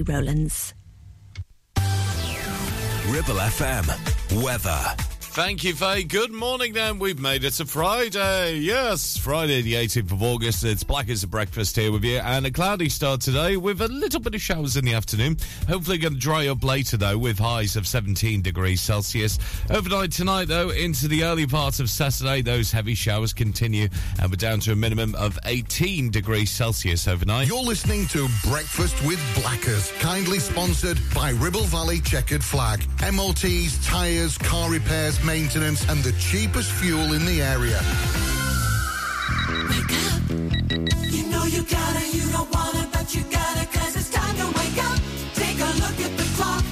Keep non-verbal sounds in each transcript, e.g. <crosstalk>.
Rowlands. Ribble FM. Weather. Thank you, Faye. Good morning, then. We've made it to Friday. Yes, Friday, the 18th of August. It's black as a breakfast here with you, and a cloudy start today with a little bit of showers in the afternoon. Hopefully, going to dry up later, though, with highs of 17 degrees Celsius. Overnight tonight, though, into the early parts of Saturday, those heavy showers continue, and we're down to a minimum of 18 degrees Celsius overnight. You're listening to Breakfast with Blackers, kindly sponsored by Ribble Valley Checkered Flag. MOTs, tyres, car repairs, maintenance, and the cheapest fuel in the area. Wake up. You know you gotta, you don't wanna, but you gotta, cause it's time to wake up. Take a look at the clock.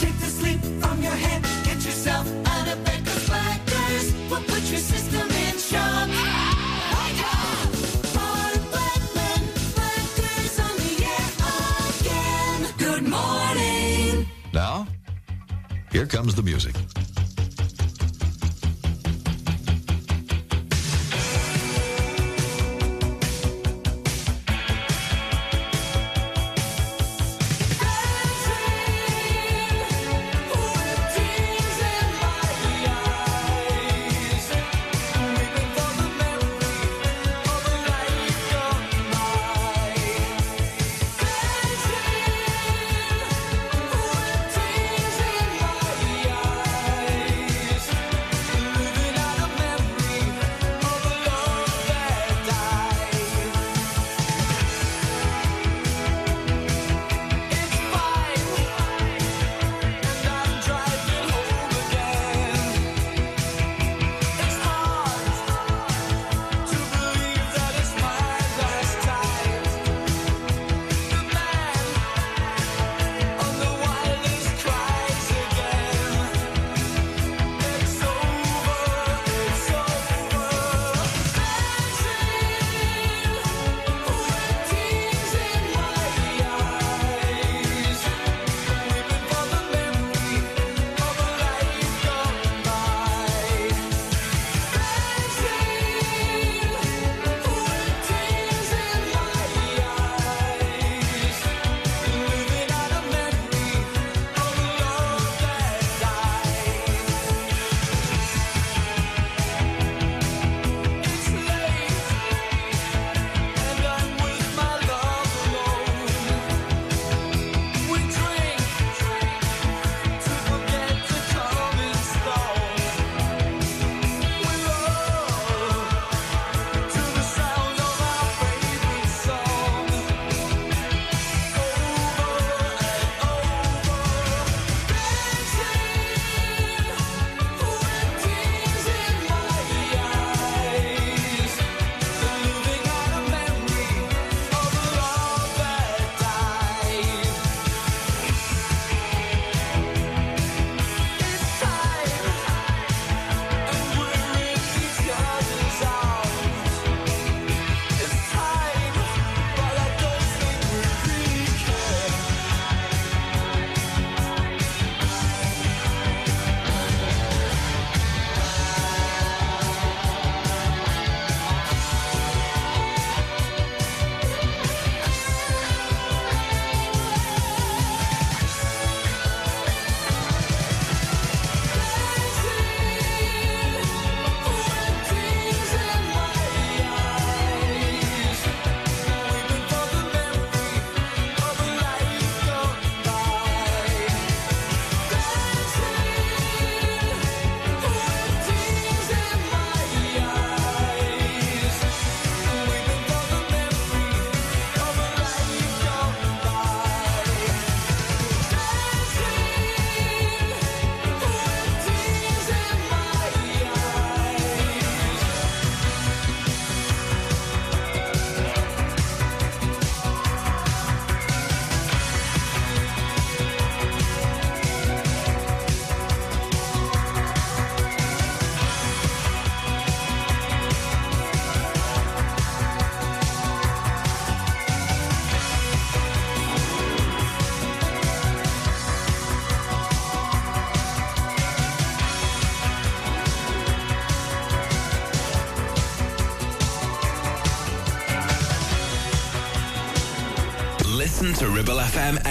Shake the sleep from your head. Get yourself out of bed, cause Blackers will put your system in shock. Wake up! Mark Blackman, Blackers on the air again. Good morning. Now, here comes the music.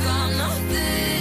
I'm nothing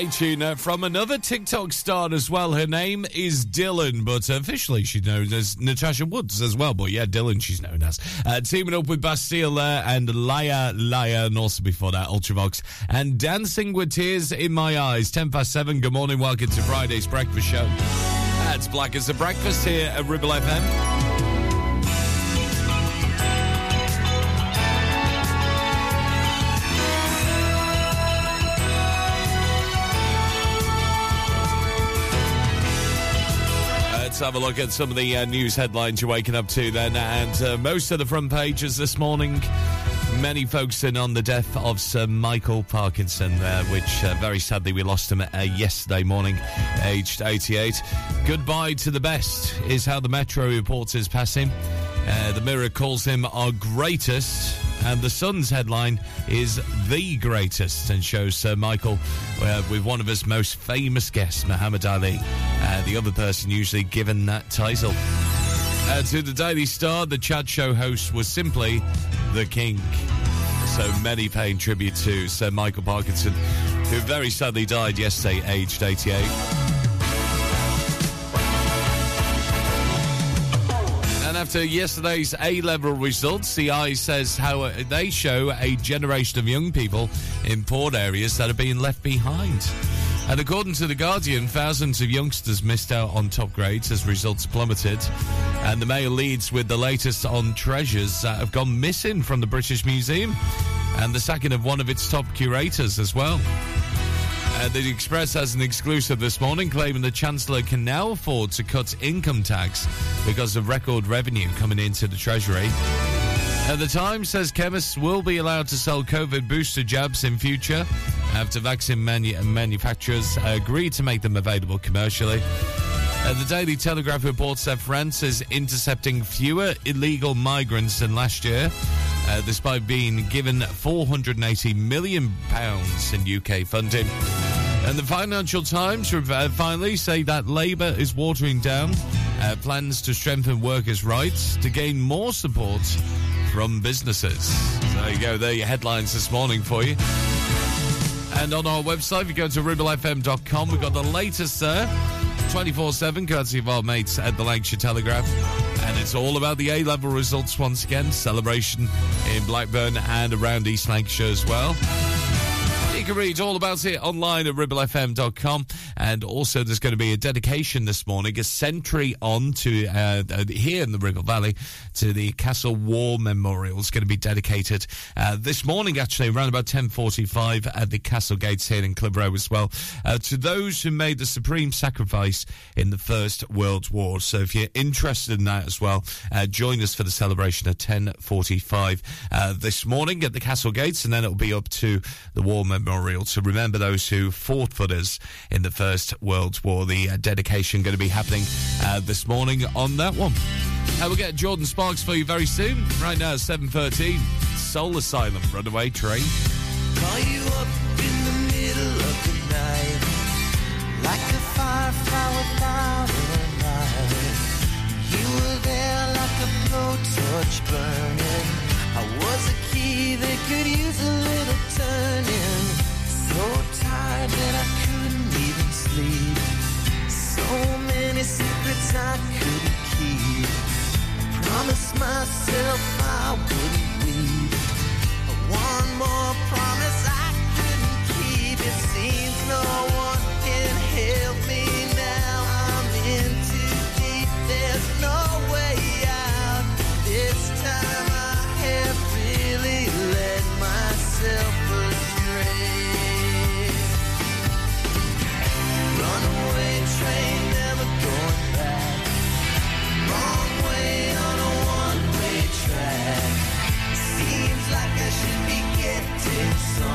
Great tune uh, from another TikTok star as well. Her name is Dylan, but officially she's known as Natasha Woods as well. But yeah, Dylan she's known as. Uh, teaming up with Bastille there and Liar Liar, and also before that, Ultravox and Dancing with Tears in My Eyes. 10 past 7. Good morning. Welcome to Friday's breakfast show. That's Black as a Breakfast here at Ribble FM. Have a look at some of the uh, news headlines you're waking up to then. And uh, most of the front pages this morning, many focusing on the death of Sir Michael Parkinson, uh, which very sadly we lost him uh, yesterday morning, aged 88. Goodbye to the best is how the Metro reports his passing. Uh, the Mirror calls him our greatest. And the Sun's headline is The Greatest and shows Sir Michael uh, with one of his most famous guests, Muhammad Ali, uh, the other person usually given that title. Uh, to the Daily Star, the chat show host was simply the king. So many paying tribute to Sir Michael Parkinson, who very sadly died yesterday, aged 88. After yesterday's A level results, the i says how they show a generation of young people in poor areas that are being left behind. And according to The Guardian, thousands of youngsters missed out on top grades as results plummeted. And the Mail leads with the latest on treasures that have gone missing from the British Museum and the sacking of one of its top curators as well. Uh, the Express has an exclusive this morning claiming the Chancellor can now afford to cut income tax because of record revenue coming into the Treasury. Uh, the Times says chemists will be allowed to sell COVID booster jabs in future after vaccine manu- manufacturers agree to make them available commercially. Uh, the Daily Telegraph reports that France is intercepting fewer illegal migrants than last year, uh, despite being given 480 million pounds in UK funding. And the Financial Times uh, finally say that Labour is watering down uh, plans to strengthen workers' rights to gain more support from businesses. There you go. There are your headlines this morning for you. And on our website, if you go to ribblefm.com, we've got the latest there, 24 7, courtesy of our mates at the Lancashire Telegraph. And it's all about the A level results once again. Celebration in Blackburn and around East Lancashire as well. Can read all about it online at ribblefm.com. And also, there's going to be a dedication this morning, a century on to uh, uh, here in the Ribble Valley to the Castle War Memorial. It's going to be dedicated uh, this morning, actually, around about 10.45 at the Castle Gates here in Clitheroe as well, uh, to those who made the supreme sacrifice in the First World War. So if you're interested in that as well, uh, join us for the celebration at 10.45 uh, this morning at the Castle Gates, and then it'll be up to the War Memorial to remember those who fought for us in the First World War. The uh, dedication going to be happening uh, this morning on that one. Uh, we'll get Jordin Sparks for you very soon. Right now, 7.13, Soul Asylum, Runaway Train. Call you up in the middle of the night Like a firefly without a light You were there like a blowtorch burning I was a key that could use a little turning So tired that I couldn't even sleep. So many secrets I couldn't keep. Promised myself I wouldn't leave one more promise I couldn't keep. It seems no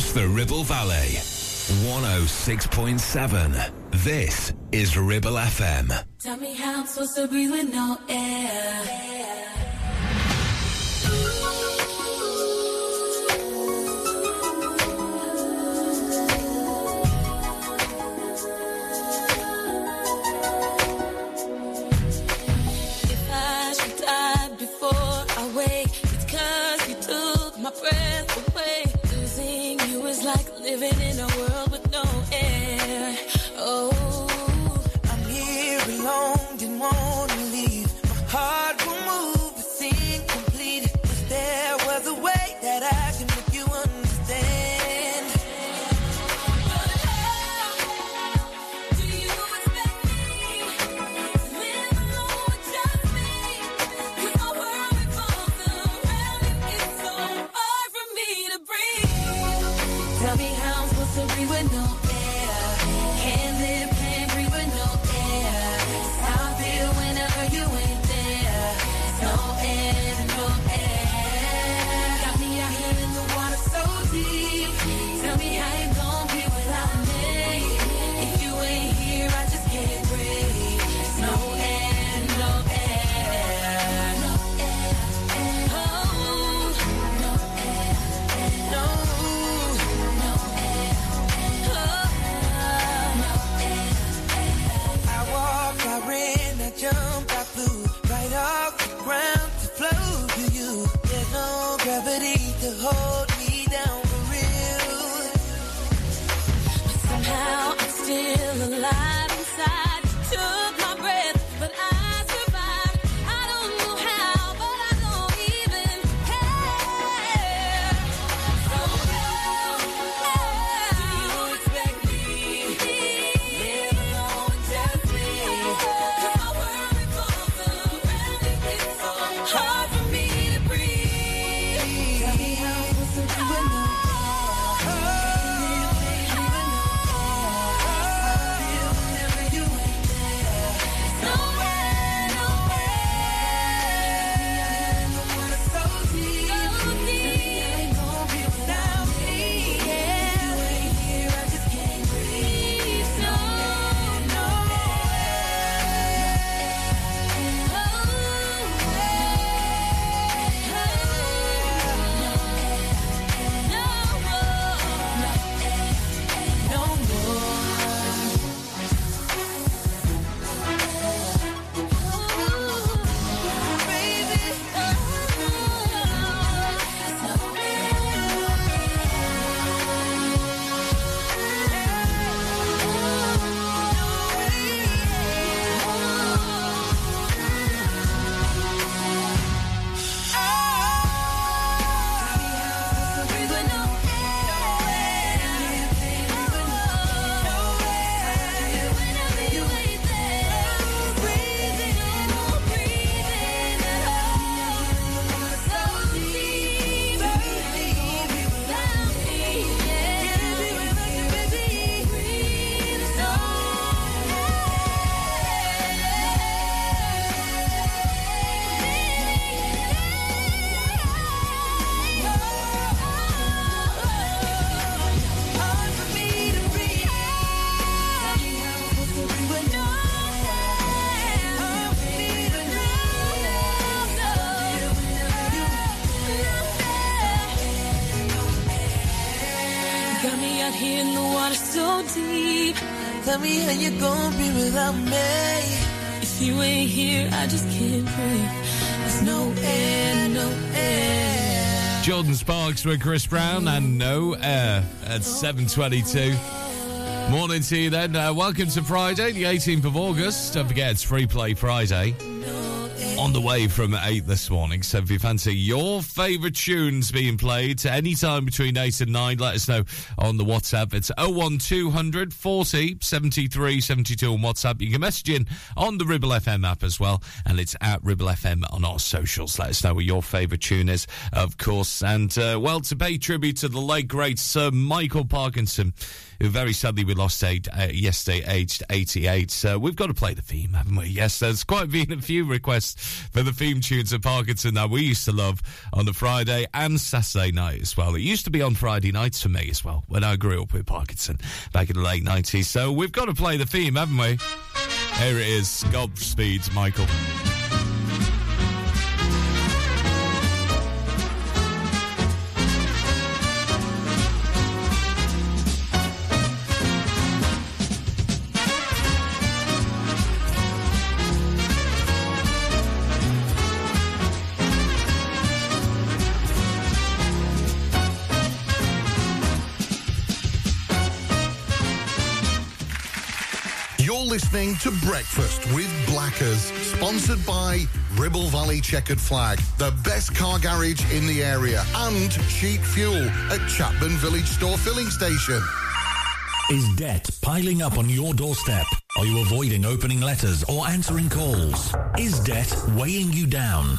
across the Ribble Valley. 106.7. This is Ribble FM. Tell me how I'm supposed to breathe with no air. Jordin Sparks with Chris Brown and No Air at 7.22. Morning to you then. Uh, welcome to Friday, the 18th of August. Don't forget, it's Free Play Friday on the way from 8 this morning. So if you fancy your favourite tunes being played any time between 8 and 9, let us know on the WhatsApp. It's 01200 40 73 72 on WhatsApp. You can message in on the Ribble FM app as well. And it's at Ribble FM on our socials. Let us know what your favourite tune is, of course. And, uh, well, to pay tribute to the late, great Sir Michael Parkinson very sadly we lost eight, uh, yesterday, aged 88. So we've got to play the theme, haven't we? Yes, there's quite been a few requests for the theme tunes of Parkinson that we used to love on the Friday and Saturday night as well. It used to be on Friday nights for me as well when I grew up with Parkinson back in the late 90s. So we've got to play the theme, haven't we? Here it is, Godspeed, Michael. Listening to Breakfast with Blackers, sponsored by Ribble Valley Checkered Flag, the best car garage in the area, and cheap fuel at Chapman Village Store Filling Station. Is debt piling up on your doorstep? Are you avoiding opening letters or answering calls? Is debt weighing you down?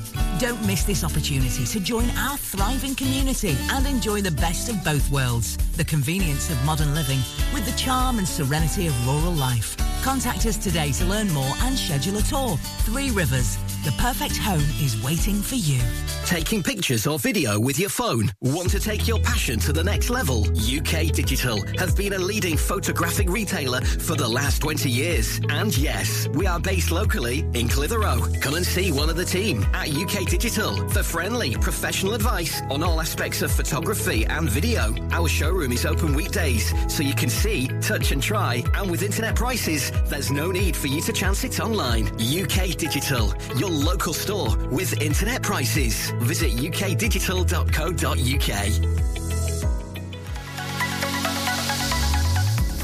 Don't miss this opportunity to join our thriving community and enjoy the best of both worlds. The convenience of modern living with the charm and serenity of rural life. Contact us today to learn more and schedule a tour. Three Rivers. The perfect home is waiting for you. Taking pictures or video with your phone? Want to take your passion to the next level? UK Digital have been a leading photographic retailer for the last 20 years. And yes, we are based locally in Clitheroe. Come and see one of the team at UK Digital for friendly, professional advice on all aspects of photography and video. Our showroom is open weekdays, so you can see, touch and try. And with internet prices, there's no need for you to chance it online. UK Digital, your local store with internet prices. Visit ukdigital.co.uk.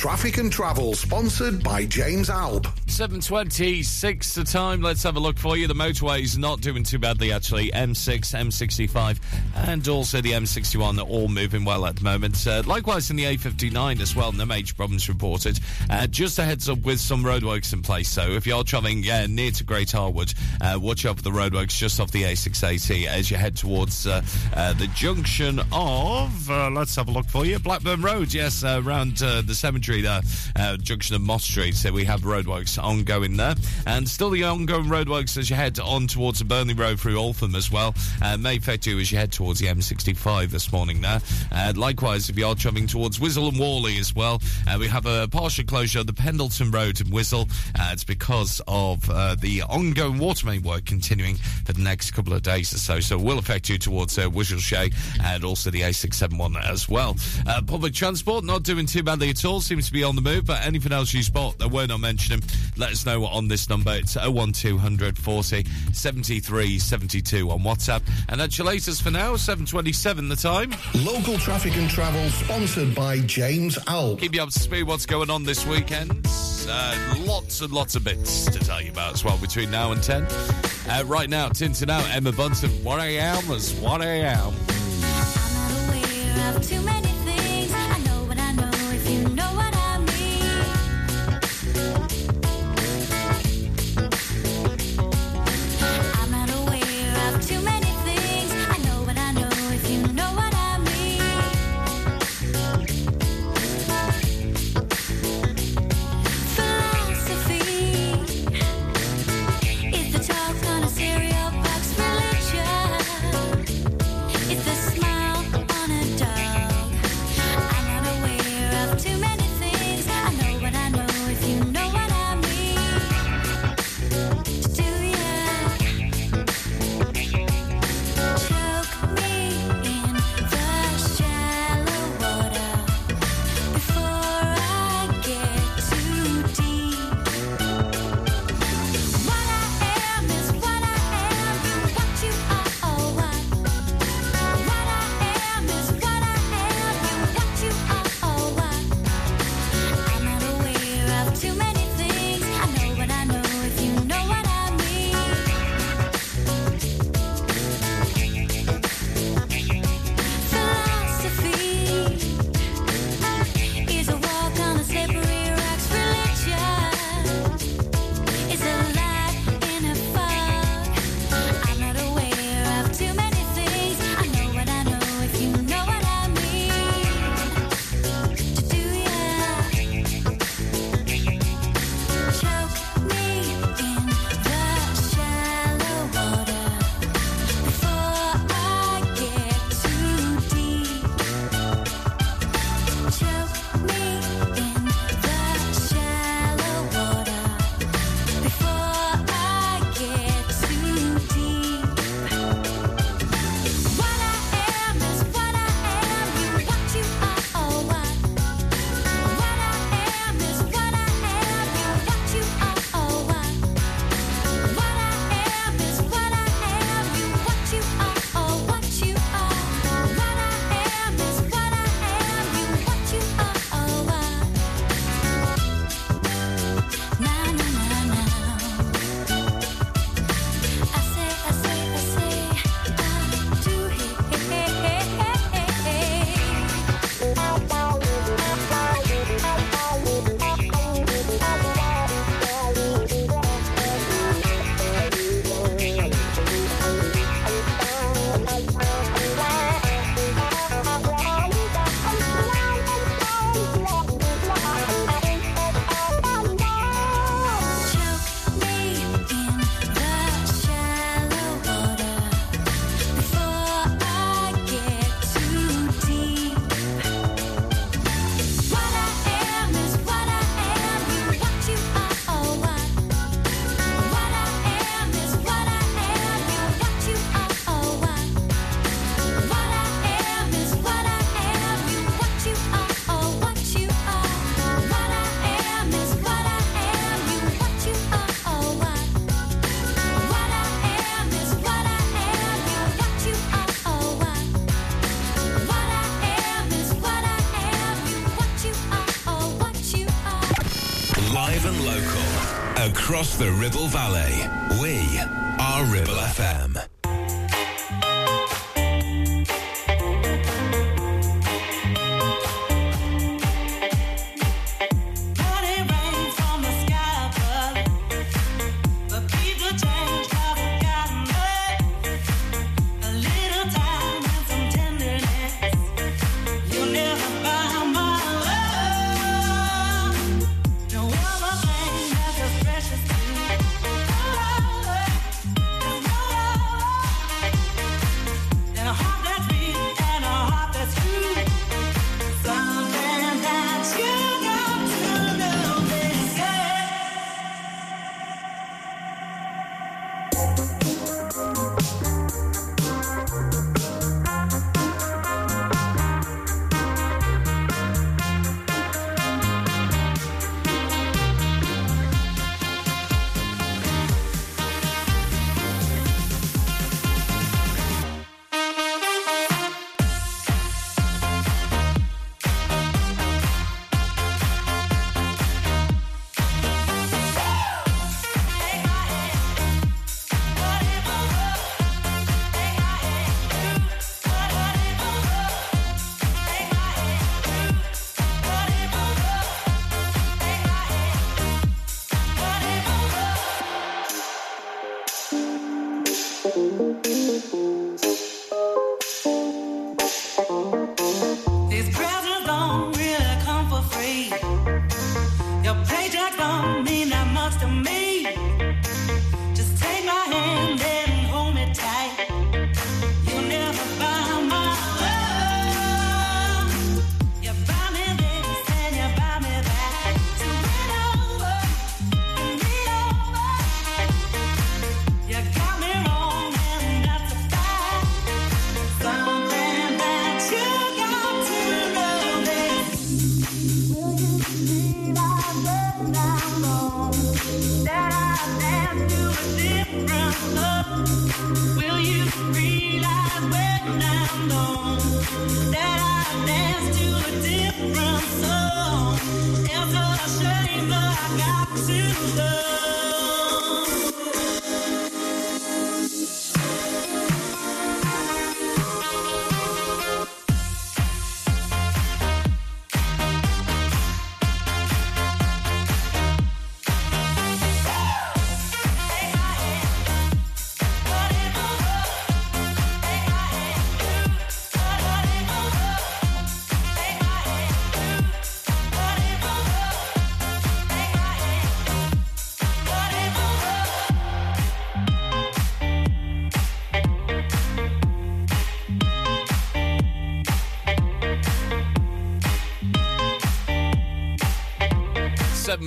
Traffic and travel, sponsored by James Alb. 7.26 the time. Let's have a look for you. The motorway's not doing too badly, actually. M6, M65, and also the M61 are all moving well at the moment. Uh, likewise in the A59 as well. No major problems reported. Uh, just a heads up with some roadworks in place. So if you're travelling uh, near to Great Harwood, uh, watch out for the roadworks just off the A680 as you head towards uh, uh, the junction of, let's have a look for you, Blackburn Road. Yes, around the cemetery there, uh, junction of Moss Street. So we have roadworks ongoing there. And still the ongoing roadworks as you head on towards the Burnley Road through Altham as well. Uh, may affect you as you head towards the M65 this morning there. Uh, likewise, if you are travelling towards Wiswell and Whalley as well, uh, we have a partial closure of the Pendleton Road in Wiswell. Uh, it's because of uh, the ongoing water main work continuing for the next couple of days or so. So it will affect you towards uh, Wishleshay and also the A671 as well. Uh, public transport not doing too badly at all. Seems to be on the move, but anything else you spot that we're not mentioning, let us know on this number. It's 01200 40 73 72 on WhatsApp. And that's your latest for now, 727 the time. Local traffic and travel, sponsored by James Alb. Keep you up to speed what's going on this weekend. Uh, lots and lots of bits to tell you about as well between now and 10. Uh, right now, tinting out Emma Bunton, 1 a.m. is 1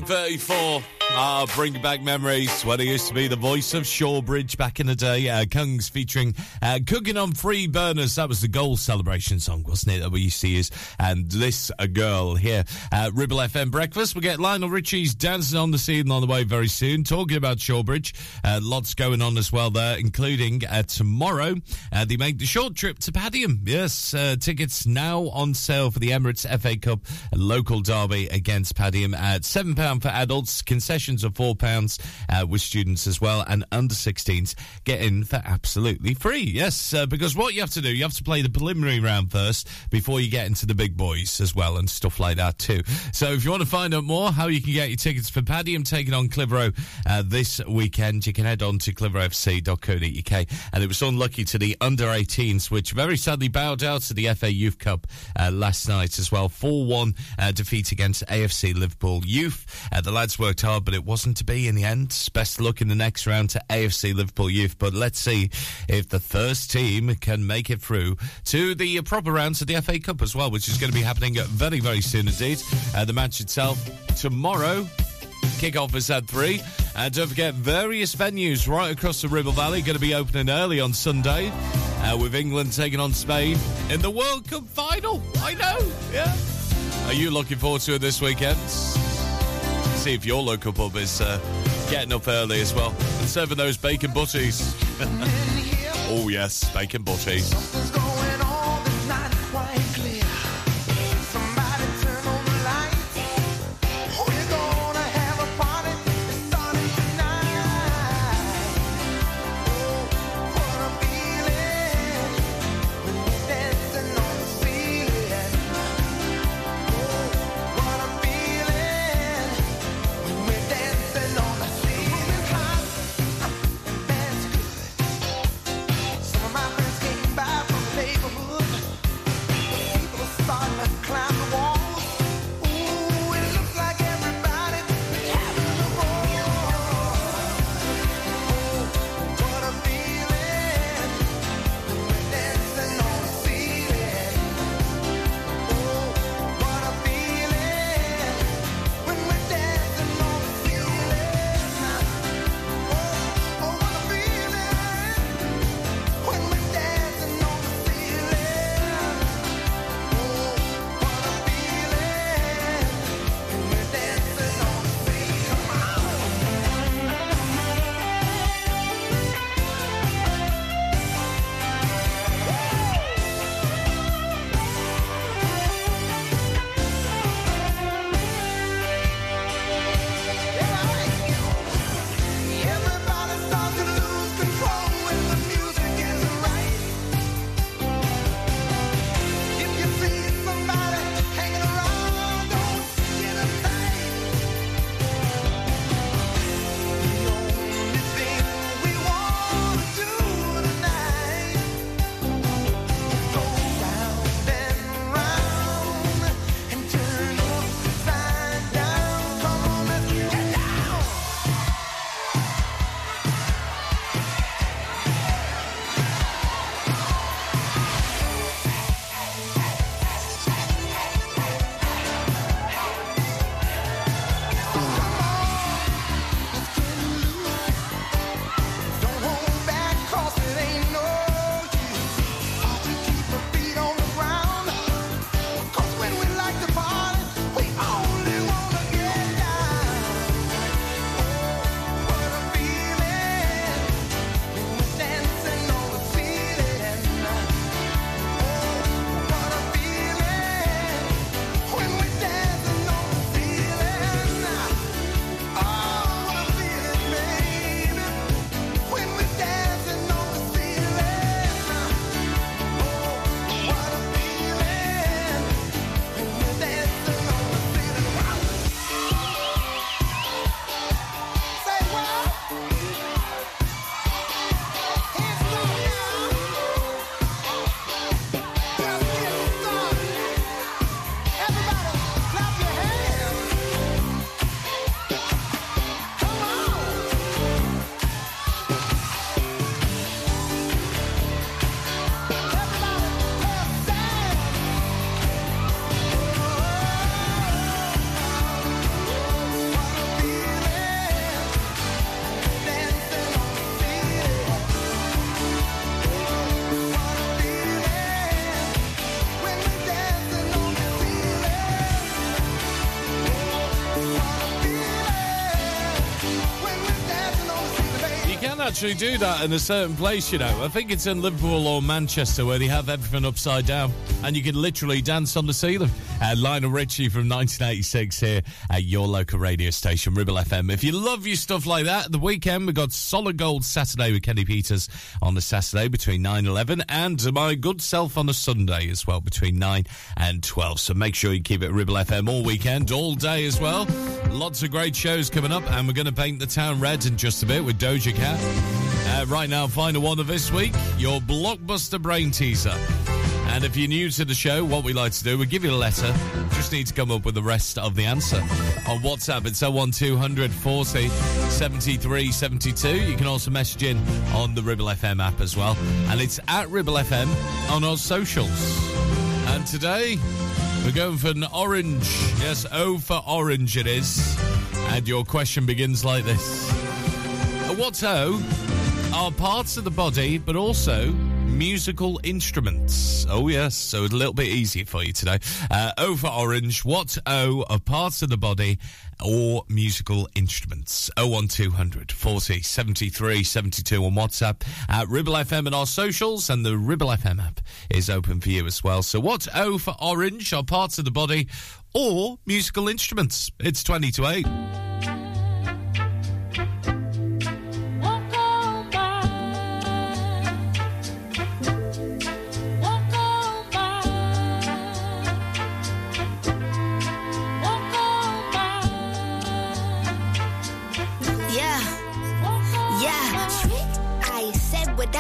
Thirty-four. Ah, bring back memories when he used to be the voice of Shawbridge back in the day. Uh, Kungs featuring uh, Cookin' on 3 Burners. That was the goal celebration song wasn't it? That we used to. And this a girl here, uh, Ribble FM breakfast. We get Lionel Richie's dancing on the scene on the way very soon. Talking about Shawbridge, uh, lots going on as well there, including uh, tomorrow uh, they make the short trip to Padiham. Yes, uh, tickets now on sale for the Emirates FA Cup local derby against Padiham at seven pound for adults. Concessions of four pounds uh, with students as well, and under 16s get in for absolutely free. Yes, uh, because what you have to do, you have to play the preliminary round first before you get into the big boys as well, and stuff like that too. So if you want to find out more how you can get your tickets for Padiham taking on Clitheroe uh, this weekend, you can head on to clitheroefc.co.uk. And it was unlucky to the under 18s, which very sadly bowed out to the FA Youth Cup uh, last night as well. 4 1 uh, defeat against AFC Liverpool Youth. Uh, the lads worked hard, but it wasn't to be in the end. Best luck in the next round to AFC Liverpool Youth. But let's see if the first team can make it through to the proper of the FA Cup as well, which is going to be happening very, very soon indeed. Uh, the match itself tomorrow. Kick-off is at 3. And don't forget, various venues right across the Ribble Valley going to be opening early on Sunday uh, with England taking on Spain in the World Cup final. I know, yeah. Are you looking forward to it this weekend? See if your local pub is uh, getting up early as well and serving those bacon butties. <laughs> oh, yes, bacon butties. Actually do that in a certain place, you know. I think it's in Liverpool or Manchester where they have everything upside down and you can literally dance on the ceiling. Uh, Lionel Richie from 1986 here at your local radio station, Ribble FM. If you love your stuff like that, the weekend we've got Solid Gold Saturday with Kenny Peters on the Saturday between 9 11 and my good self on a Sunday as well between 9 and 12. So make sure you keep it Ribble FM all weekend, all day as well. Lots of great shows coming up and we're going to paint the town red in just a bit with Doja Cat. Uh, right now, final one of this week, your blockbuster brain teaser. And if you're new to the show, what we like to do, we give you a letter. Just need to come up with the rest of the answer. On WhatsApp, it's 01200 40 73 72. You can also message in on the Ribble FM app as well. And it's at Ribble FM on our socials. And today, we're going for an orange. Yes, O for orange it is. And your question begins like this. What's O are parts of the body, but also musical instruments. Oh, yes, so it's a little bit easier for you today. Uh, o for orange. What O of parts of the body or musical instruments? 01200 40 73 72 on WhatsApp at Ribble FM and our socials, and the Ribble FM app is open for you as well. So, what O for orange are parts of the body or musical instruments? It's 20 to 8.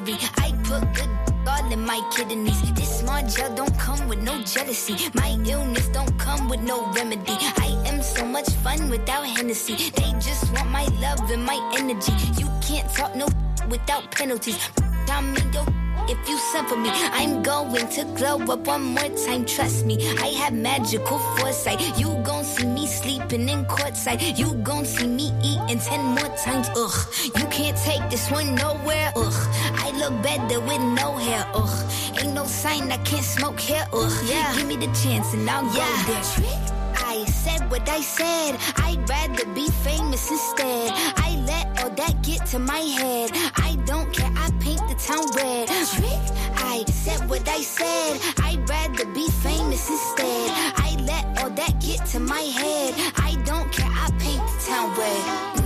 Misery. I put good all in my kidneys. This small gel don't come with no jealousy. My illness don't come with no remedy. I am so much fun without Hennessy. They just want my love and my energy. You can't talk no without penalties. I'm in your if you send for me, I'm going to glow up one more time. Trust me, I have magical foresight. You gon' see me sleeping in courtside. You gon' see me eating ten more times. Ugh, you can't take this one nowhere. Ugh, Look better with no hair. Ugh, ain't no sign I can't smoke here. Ugh, yeah, give me the chance and I'll go there. I said what I said. I'd rather be famous instead. I let all that get to my head. I don't care. I paint the town red. I said what I said. I'd rather be famous instead. I let all that get to my head. I don't care. I paint the town red.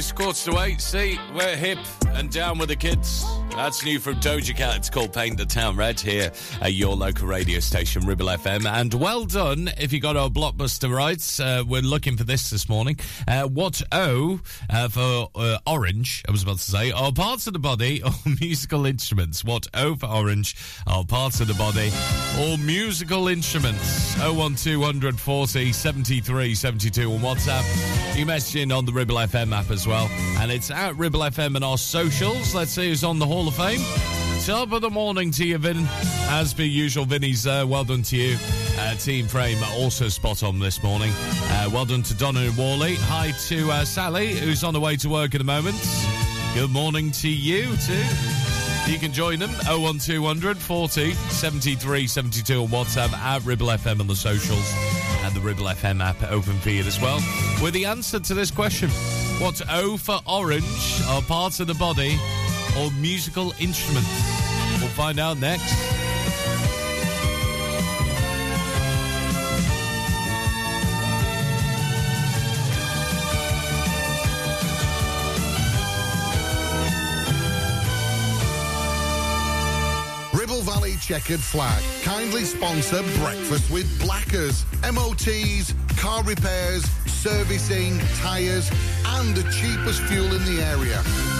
Almost quarter to eight. See, we're hip and Down with the Kids. That's new from Doja Cat. It's called Paint the Town Red here at your local radio station, Ribble FM. And well done if you got our blockbuster rights. Uh, we're looking for this this morning. Uh, what O uh, for uh, orange, I was about to say, are parts of the body <laughs> or musical instruments? What O for orange are parts of the body or musical instruments? 01200 40 73 72 on WhatsApp. You message in on the Ribble FM app as well. And it's at Ribble FM and our socials. Let's see who's on the Hall of Fame. Top of the morning to you, Vin. As per usual, Vinny's uh, well done to you. Uh, team Frame also spot on this morning. Uh, well done to Donna and Whalley. Hi to uh, Sally, who's on the way to work at the moment. Good morning to you too. You can join them 01200 40 73 72 on WhatsApp at Ribble FM on the socials and the Ribble FM app open feed as well. With the answer to this question What O for orange are parts of the body or musical instruments? We'll find out next. Ribble Valley Checkered Flag kindly sponsor Breakfast with Blackers, MOTs, car repairs, servicing, tyres, and the cheapest fuel in the area.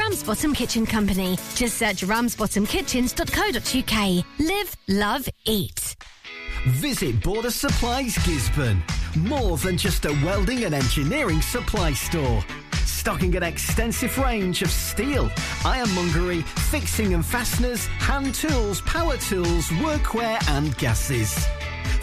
Ramsbottom Kitchen Company. Just search ramsbottomkitchens.co.uk. Live, love, eat. Visit Border Supplies Gisburn. More than just a welding and engineering supply store. Stocking an extensive range of steel, ironmongery, fixing and fasteners, hand tools, power tools, workwear and gases.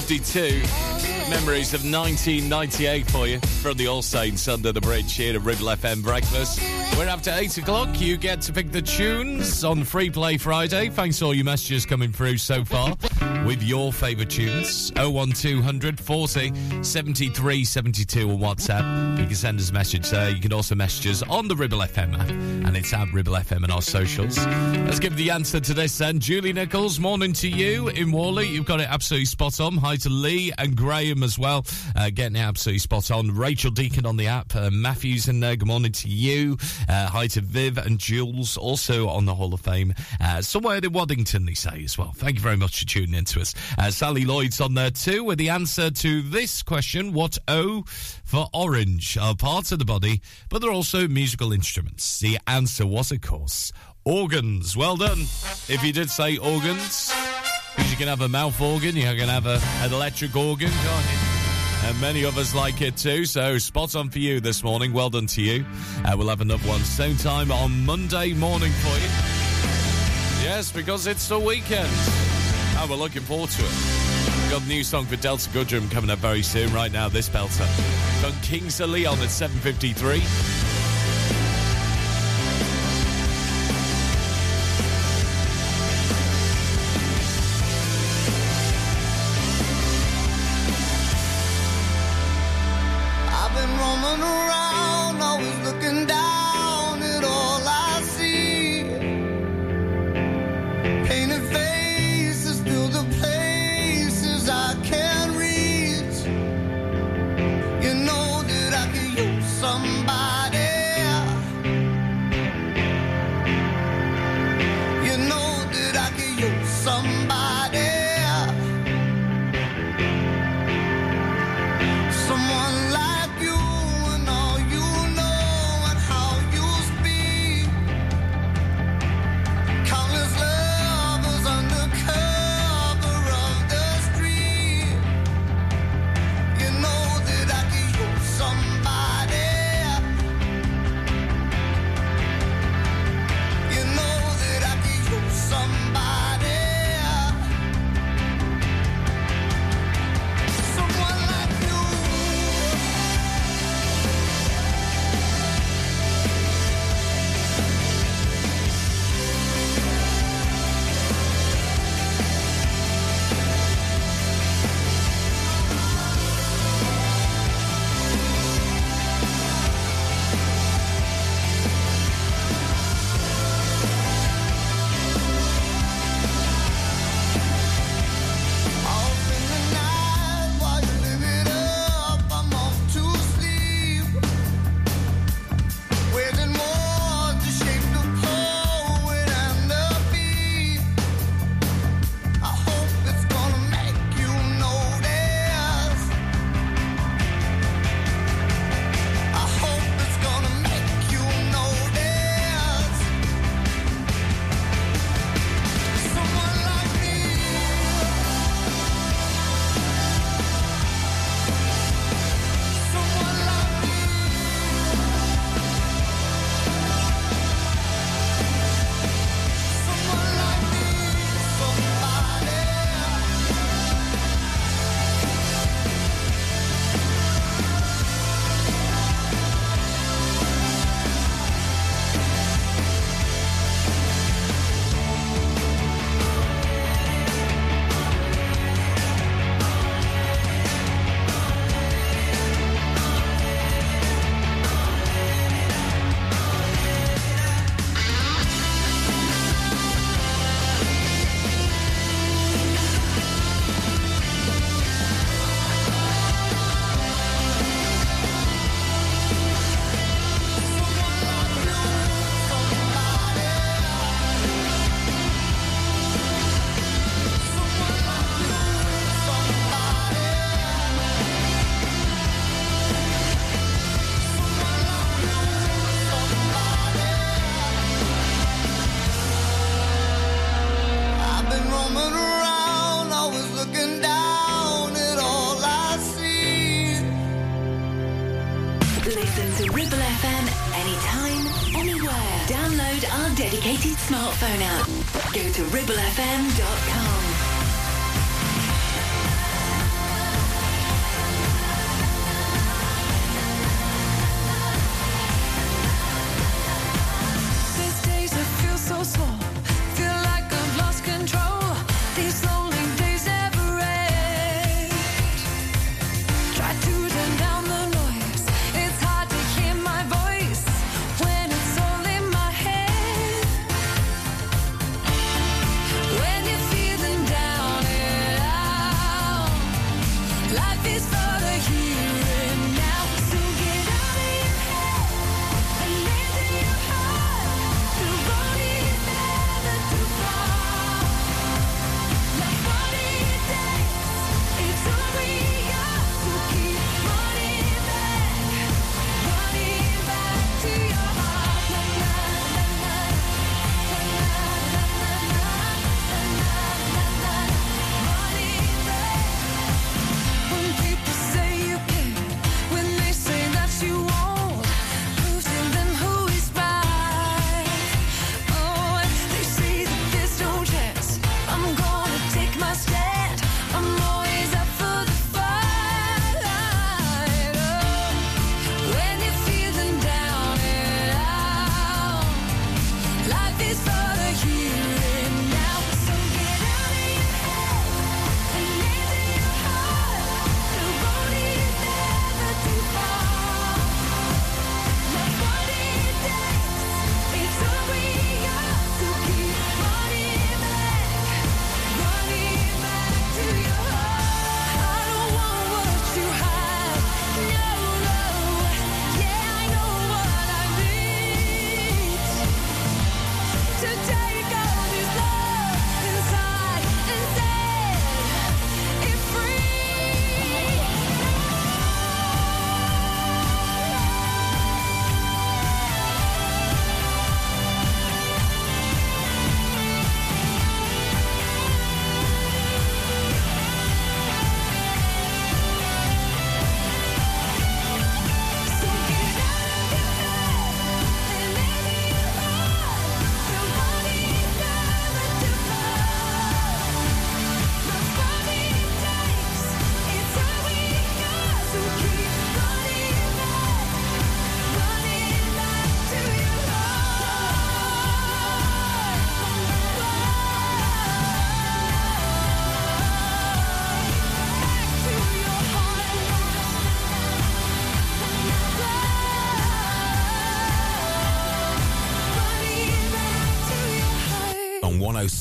752. Memories of 1998 for you from the All Saints under the bridge here at Ribble FM Breakfast. We're to 8 o'clock. You get to pick the tunes on Free Play Friday. Thanks for all your messages coming through so far with your favourite tunes. 01200 40 73 72 on WhatsApp. You can send us a message there. You can also message us on the Ribble FM app, and it's at Ribble FM on our socials. Let's give the answer to this then. Julie Nichols, morning to you in Whalley. You've got it absolutely spot on. Hi to Lee and Graham as well, uh, getting it absolutely spot on. Rachel Deacon on the app. Uh, Matthew's in there. Good morning to you. Hi to Viv and Jules, also on the Hall of Fame. Uh, somewhere in Waddington, they say as well. Thank you very much for tuning in to us. Uh, Sally Lloyd's on there too with the answer to this question What O for orange are parts of the body, but they're also musical instruments? The answer was, of course, organs. Well done. If you did say organs, because you can have a mouth organ, you can have a, an electric organ, can't you? And many us like it too, so spot on for you this morning. Well done to you. Uh, we'll have another one same time on Monday morning for you. Yes, because it's the weekend. And we're looking forward to it. We've got a new song for Delta Goodrem coming up very soon. Right now, this belter. From Kings of Leon at 7.53.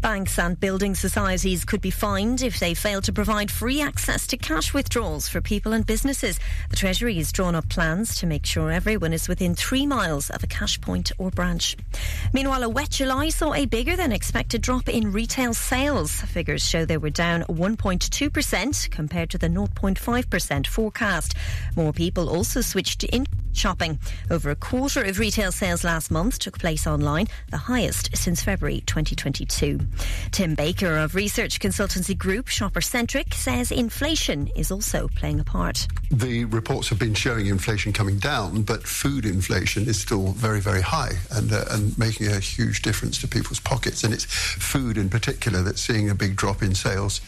banks and building societies could be fined if they fail to provide free access to cash withdrawals for people and businesses. The Treasury has drawn up plans to make sure everyone is within three miles of a cash point or branch. Meanwhile, a wet July saw a bigger than expected drop in retail sales. Figures show they were down 1.2% compared to the 0.5% forecast. More people also switched to in shopping. Over a quarter of retail sales last month took place online, the highest since February 2022. Tim Baker of research consultancy group ShopperCentric says inflation is also playing a part. The reports have been showing inflation coming down, but food inflation is still very, very high and, uh, and making a huge difference to people's pockets. And it's food in particular that's seeing a big drop in sales.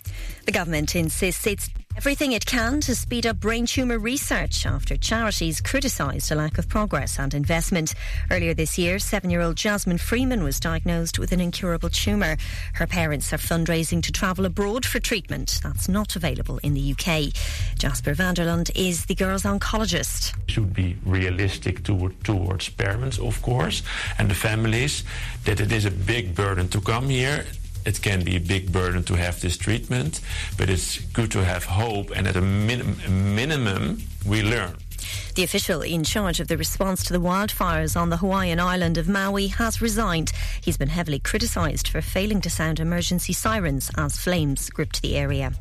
The government insists it's everything it can to speed up brain tumour research after charities criticised a lack of progress and investment. Earlier this year, seven year old Jasmine Freeman was diagnosed with an incurable tumour. Her parents are fundraising to travel abroad for treatment. That's not available in the UK. Jasper Vanderland is the girl's oncologist. should be realistic toward, towards parents, of course, and the families, that it is a big burden to come here. It can be a big burden to have this treatment, but it's good to have hope, and at a, min- minimum, we learn. The official in charge of the response to the wildfires on the Hawaiian island of Maui has resigned. He's been heavily criticised for failing to sound emergency sirens as flames gripped the area.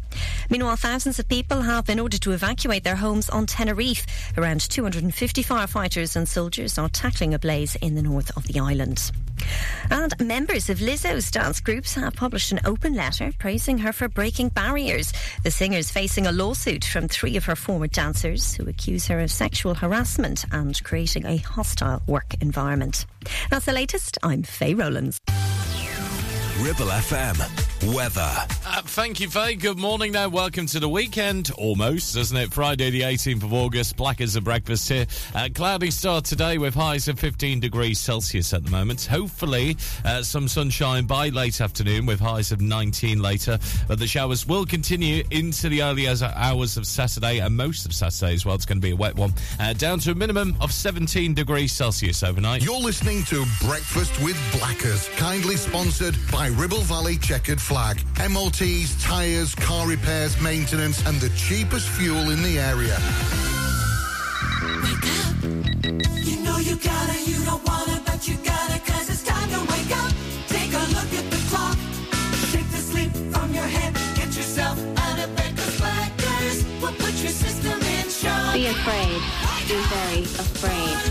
Meanwhile, thousands of people have been ordered to evacuate their homes on Tenerife. Around 250 firefighters and soldiers are tackling a blaze in the north of the island. And members of Lizzo's dance groups have published an open letter praising her for breaking barriers. The singer's facing a lawsuit from three of her former dancers who accuse her of sexual harassment and creating a hostile work environment. That's the latest. I'm Faye Rowlands. Ribble FM. Weather. Uh, thank you, Faye. Good morning now. Welcome to the weekend. Almost, isn't it? Friday, the 18th of August. Black as a breakfast here. Uh, cloudy start today with highs of 15 degrees Celsius at the moment. Hopefully, uh, some sunshine by late afternoon with highs of 19 later. But the showers will continue into the early hours of Saturday and most of Saturday as well. It's going to be a wet one. Uh, down to a minimum of 17 degrees Celsius overnight. You're listening to Breakfast with Blackers, kindly sponsored by Ribble Valley Checkered Flag. MOTs, tyres, car repairs, maintenance, and the cheapest fuel in the area. You know you gotta, you don't wanna, but you gotta, cause it's time to wake up. Take a look at the clock. Shake the sleep from your head. Get yourself out of bed, cause Blackers will put your system in shock. Be afraid. Be very afraid.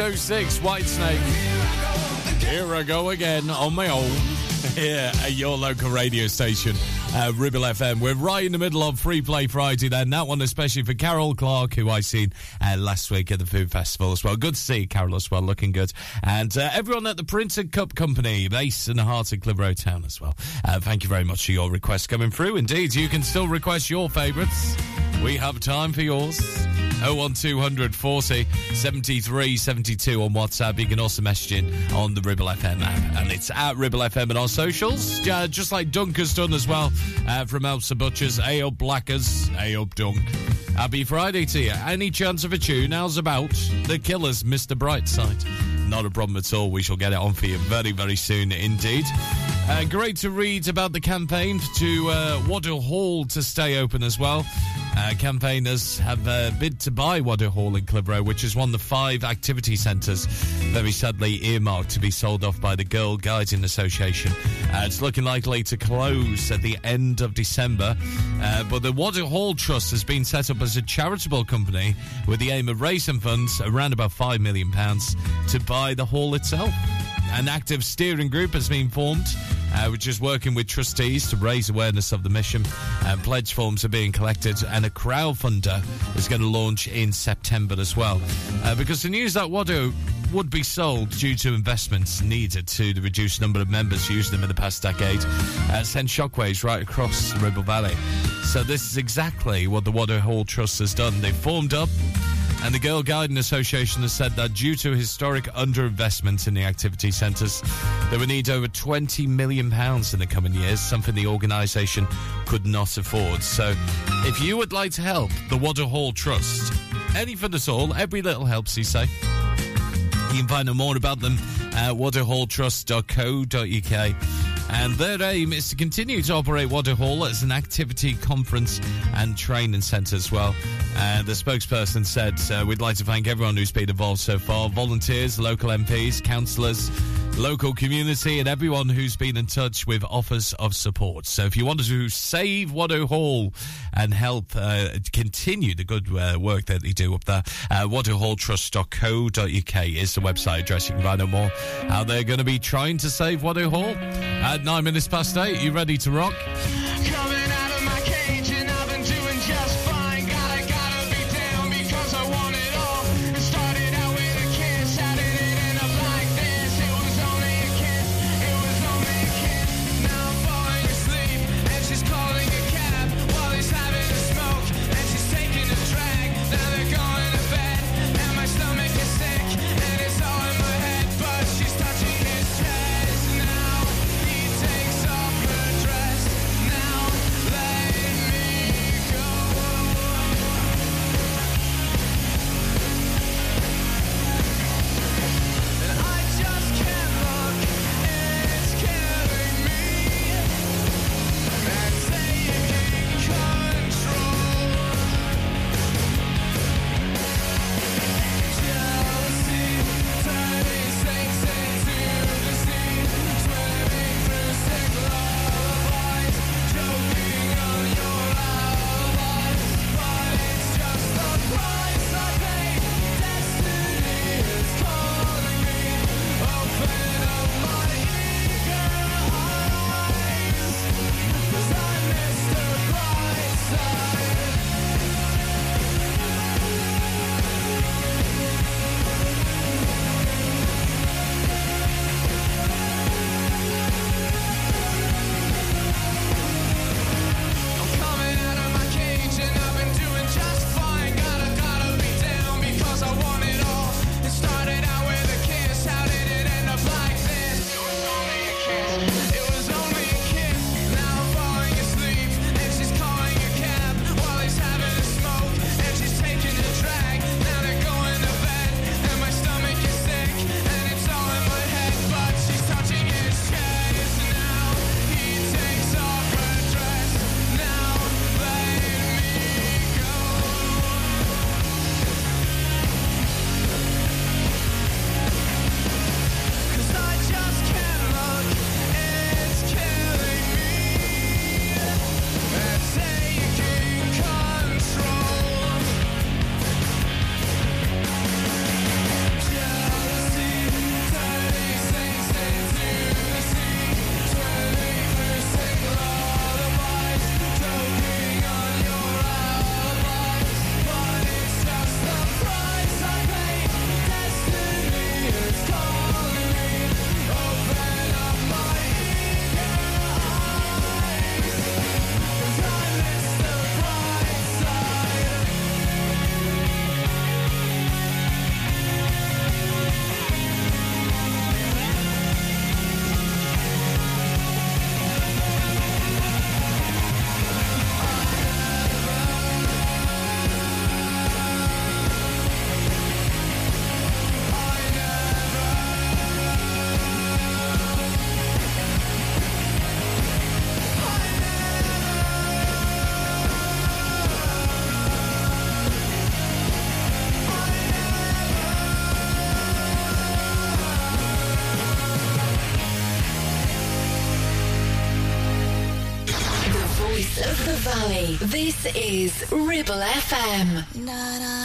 606 Whitesnake. Here I go again on my own. <laughs> Here at your local radio station, uh, Ribble FM. We're right in the middle of Free Play Friday then. That one especially for Carol Clark, who I seen uh, last week at the Food Festival as well. Good to see you, Carol as well, looking good. And uh, everyone at the Printed Cup Company, based in the heart of Clitheroe Town as well. Uh, thank you very much for your requests coming through. Indeed, you can still request your favourites. We have time for yours. 01200 40 73 72 on WhatsApp. You can also message in on the Ribble FM app. And it's at Ribble FM and our socials. Uh, just like Dunk has done as well uh, from Elsa Butchers. A up Blackers. A up Dunk. Happy Friday to you. Any chance of a tune? How's about The Killers, Mr. Brightside? Not a problem at all. We shall get it on for you very, very soon indeed. Uh, great to read about the campaign to uh, Waddow Hall to stay open as well. Uh, campaigners have uh, bid to buy Waddow Hall in Clitheroe, which is one of the five activity centres very sadly earmarked to be sold off by the Girl Guiding Association. Uh, it's looking likely to close at the end of December, uh, but the Waddow Hall Trust has been set up as a charitable company with the aim of raising funds around about £5 million to buy the hall itself. An active steering group has been formed, uh, which is working with trustees to raise awareness of the mission. And pledge forms are being collected, and a crowdfunder is going to launch in September as well. Uh, because the news that Waddow would be sold due to investments needed to the reduced number of members using them in the past decade uh, sent shockwaves right across the Ribble Valley. So this is exactly what the Waddow Hall Trust has done. They've formed up and the Girl Guiding Association has said that due to historic underinvestment in the activity centres, they will need over £20 million in the coming years, something the organisation could not afford. So if you would like to help the Waddow Hall Trust, anything at all, every little helps, you say. You can find out more about them at waddowhalltrust.co.uk. And their aim is to continue to operate Waddow Hall as an activity, conference, and training centre as well. Uh, the spokesperson said, uh, We'd like to thank everyone who's been involved so far volunteers, local MPs, councillors, local community, and everyone who's been in touch with offers of support. So if you wanted to save Waddow Hall and help uh, continue the good uh, work that they do up there, uh, waddowhalltrust.co.uk is the website address. You can find out more how they're going to be trying to save Waddow Hall. At nine minutes past eight, you ready to rock? This is Ribble FM. The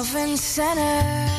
myself and center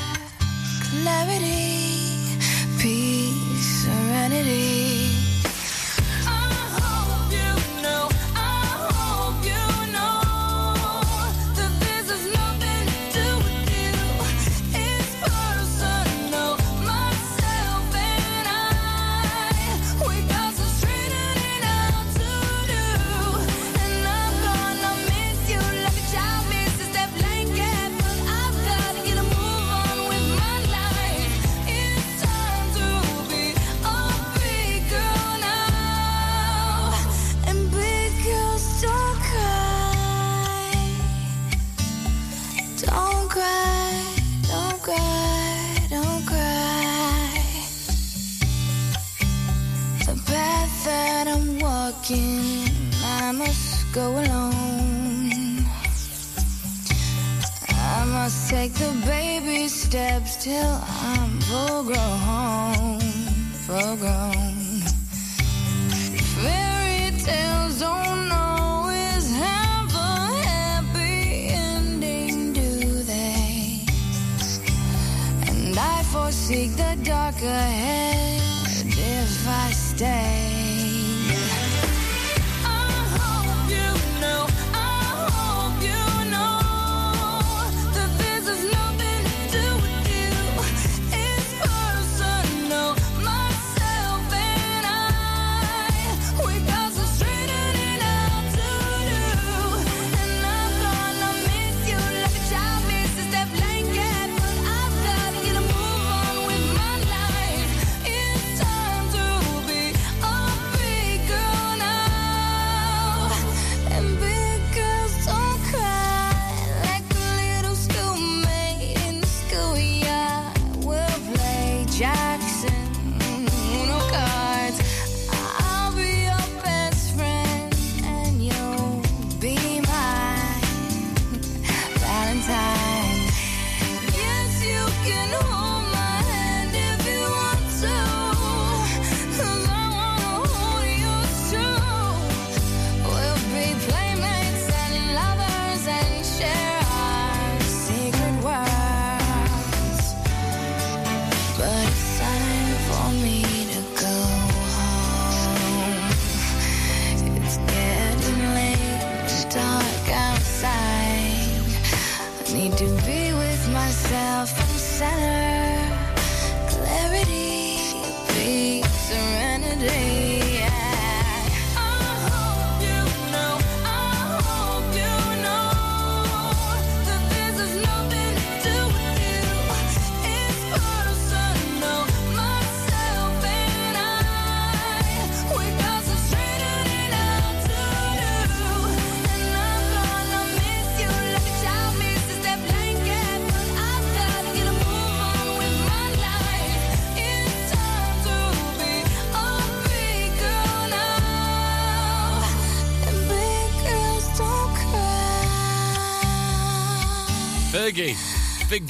The path that I'm walking, I must go alone. I must take the baby steps till I'm full grown, full grown. Fairy tales don't always have a happy ending, do they? And I foresee the dark ahead if I stay.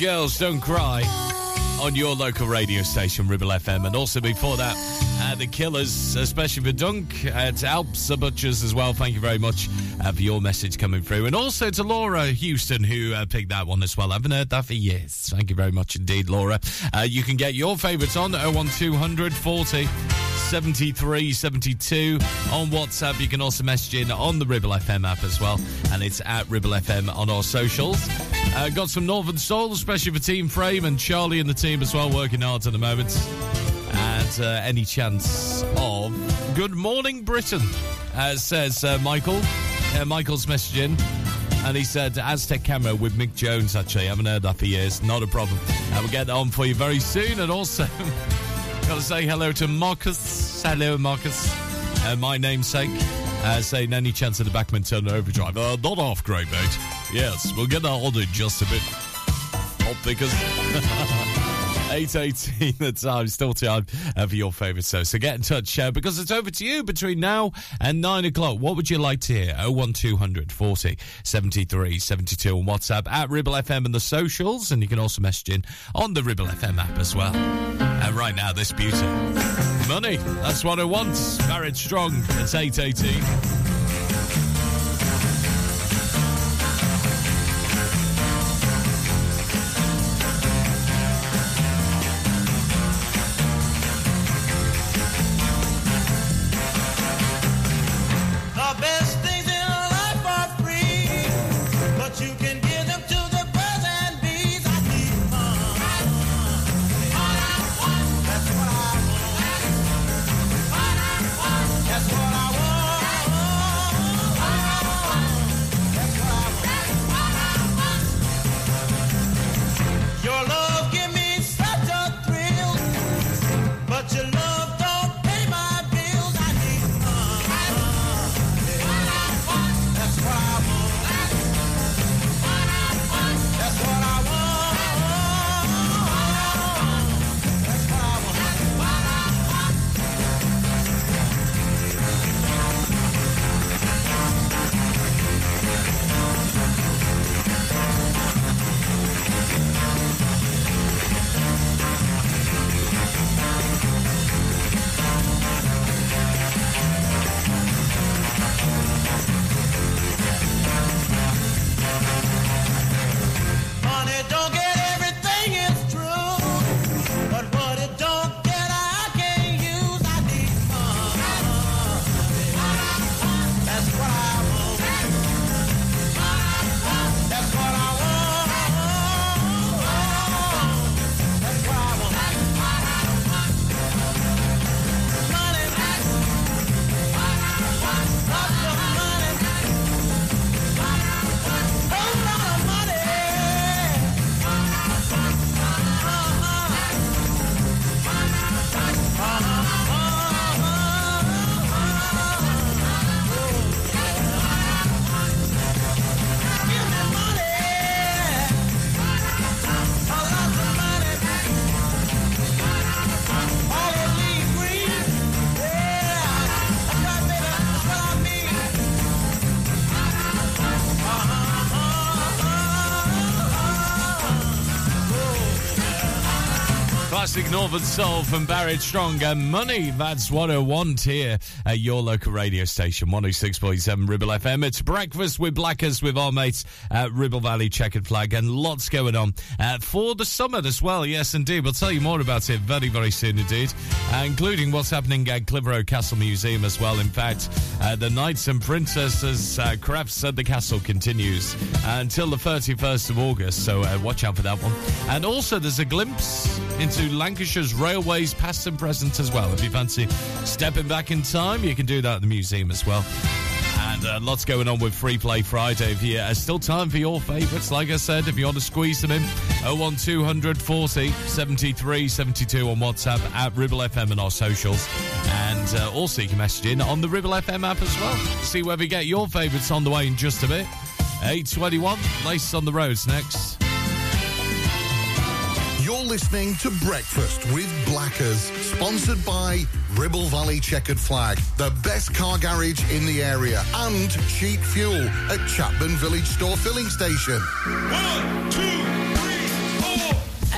Girls Don't Cry on your local radio station, Ribble FM. And also before that, uh, The Killers, especially for Dunk at Alps the Butchers as well. Thank you very much uh, for your message coming through. And also to Laura Houston, who uh, picked that one as well. I haven't heard that for years. Thank you very much indeed, Laura. Uh, you can get your favourites on 01200 40 73 72 on WhatsApp. You can also message in on the Ribble FM app as well, and it's at Ribble FM on our socials. Uh, got some Northern Soul, especially for Team Frame and Charlie and the team as well, working hard at the moment. And uh, any chance of Good Morning Britain, uh, says uh, Michael. Uh, Michael's messaging. And he said Aztec camera with Mick Jones, actually. I haven't heard that for years. Not a problem. Uh, we'll get that on for you very soon. And also, <laughs> got to say hello to Marcus. Hello, Marcus. uh, my namesake, uh, saying any chance of the Bachman-Turner Overdrive. Uh, not off, great mate. Yes, we'll get that in just a bit. Not because. <laughs> 8.18 the time, still time uh, for your favourite show. So get in touch uh, because it's over to you between now and 9 o'clock. What would you like to hear? 01200 40 73 72 on WhatsApp at Ribble FM and the socials. And you can also message in on the Ribble FM app as well. And right now, this beauty. Money, that's what I want. Barrett Strong, it's 8.18. Classic Northern Soul from Barrett Strong and Money. That's what I want here at your local radio station, 106.7 Ribble FM. It's breakfast with Blackers with our mates at Ribble Valley Checkered Flag and lots going on uh, for the summit as well. Yes, indeed. We'll tell you more about it very, very soon indeed, uh, including what's happening at Clitheroe Castle Museum as well. In fact, uh, the Knights and Princesses uh, crafts at the castle continues until the 31st of August, so uh, watch out for that one. And also, there's a glimpse into Lancashire's railways past and present as well. If you fancy stepping back in time, you can do that at the museum as well. And uh, lots going on with Free Play Friday. You uh, still time for your favourites, like I said, if you want to squeeze them in, 01200 40 73 72 on WhatsApp at Ribble FM and our socials. And uh, also, you can message in on the Ribble FM app as well. See whether you get your favourites on the way in just a bit. 821, Laces on the Roads next. You're listening to Breakfast with Blackers, sponsored by Ribble Valley Checkered Flag, the best car garage in the area, and cheap fuel at Chapman Village Store Filling Station. One, two.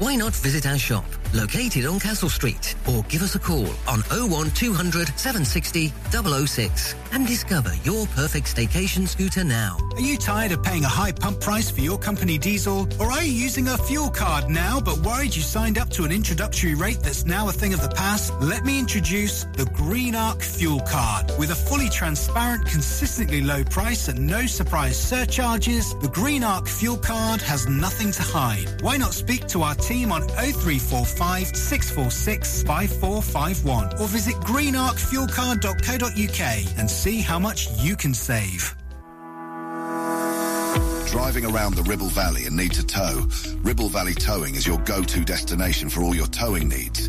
Why not visit our shop, located on Castle Street, or give us a call on 01200 760 006 and discover your perfect staycation scooter now. Are you tired of paying a high pump price for your company diesel? Or are you using a fuel card now but worried you signed up to an introductory rate that's now a thing of the past? Let me introduce the Green Arc Fuel Card. With a fully transparent, consistently low price and no surprise surcharges, the Green Arc Fuel Card has nothing to hide. Why not speak to our team on 0345 646 5451 or visit greenarcfuelcard.co.uk and see how much you can save. Driving around the Ribble Valley and need to tow? Ribble Valley Towing is your go-to destination for all your towing needs.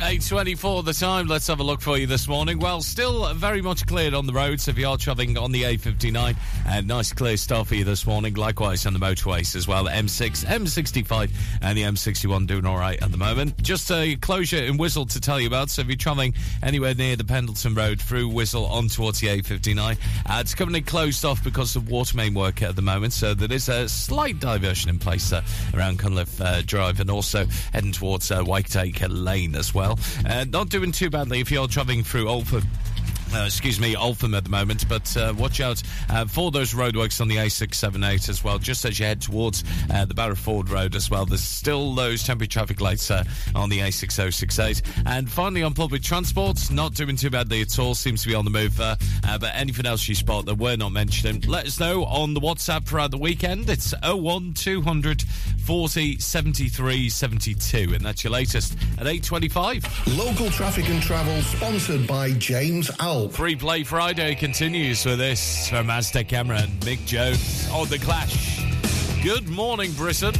8.24 the time. Let's have a look for you this morning. Well, still very much cleared on the roads if you are travelling on the A59. Uh, nice clear start for you this morning. Likewise on the motorways as well. M6, M65 and the M61 doing all right at the moment. Just a closure in Wiswell to tell you about. So if you're travelling anywhere near the Pendleton Road through Wiswell on towards the A59, uh, it's currently closed off because of water main work at the moment. So there is a slight diversion in place uh, around Cunliffe uh, Drive and also heading towards uh, Lane as well. Uh, not doing too badly if you're travelling through Alford. Uh, excuse me, Altham at the moment, but uh, watch out uh, for those roadworks on the A678 as well, just as you head towards uh, the Barrowford Road as well. There's still those temporary traffic lights uh, on the A6068. And finally, on public transport, not doing too badly at all, seems to be on the move. Uh, but anything else you spot that we're not mentioning, let us know on the WhatsApp throughout the weekend. It's 01200 40 73 72, and that's your latest at 825. Local traffic and travel, sponsored by James Alb. Free Play Friday continues with this from Aztec Camera, Mick Jones on The Clash. Good morning, Britain.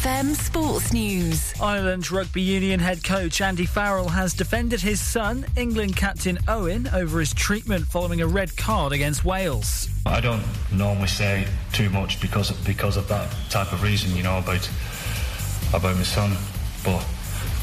FM Sports News. Ireland Rugby Union head coach Andy Farrell has defended his son, England captain Owen, over his treatment following a red card against Wales. I don't normally say too much because of, because of that type of reason, you know, about about my son. But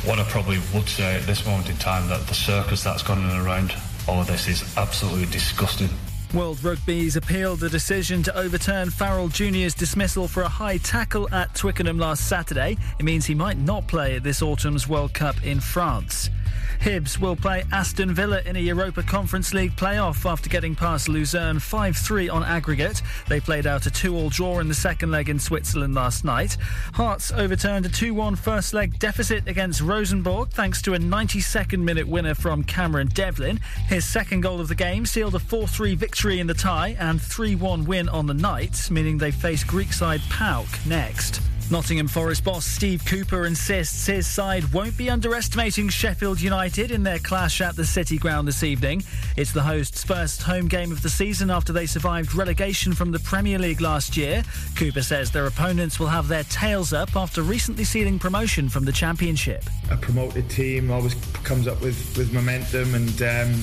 what I probably would say at this moment in time that the circus that's gone on around all of this is absolutely disgusting. World Rugby's appealed the decision to overturn Farrell Jr.'s dismissal for a high tackle at Twickenham last Saturday. It means he might not play at this autumn's World Cup in France. Hibs will play Aston Villa in a Europa Conference League playoff after getting past Luzern 5-3 on aggregate. They played out a 2-all draw in the second leg in Switzerland last night. Hearts overturned a 2-1 first leg deficit against Rosenborg thanks to a 92nd minute winner from Cameron Devlin. His second goal of the game sealed a 4-3 victory in the tie and 3-1 win on the night, meaning they face Greek side PAOK next. Nottingham Forest boss Steve Cooper insists his side won't be underestimating Sheffield United in their clash at the City Ground this evening. It's the hosts' first home game of the season after they survived relegation from the Premier League last year. Cooper says their opponents will have their tails up after recently sealing promotion from the Championship. a promoted team always comes up with, with momentum and um,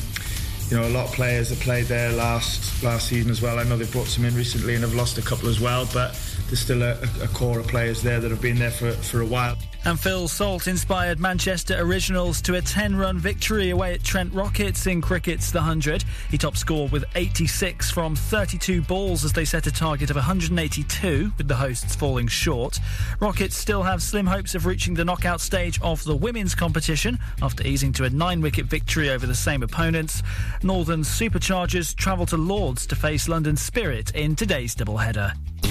you know a lot of players that played there last last season as well. I know they've brought some in recently and have lost a couple as well, but there's still a, a core of players there that have been there for, for a while. And Phil Salt inspired Manchester Originals to a 10 run victory away at Trent Rockets in cricket's The 100. He top scored with 86 from 32 balls as they set a target of 182, with the hosts falling short. Rockets still have slim hopes of reaching the knockout stage of the women's competition after easing to a nine wicket victory over the same opponents. Northern Superchargers travel to Lords to face London Spirit in today's doubleheader.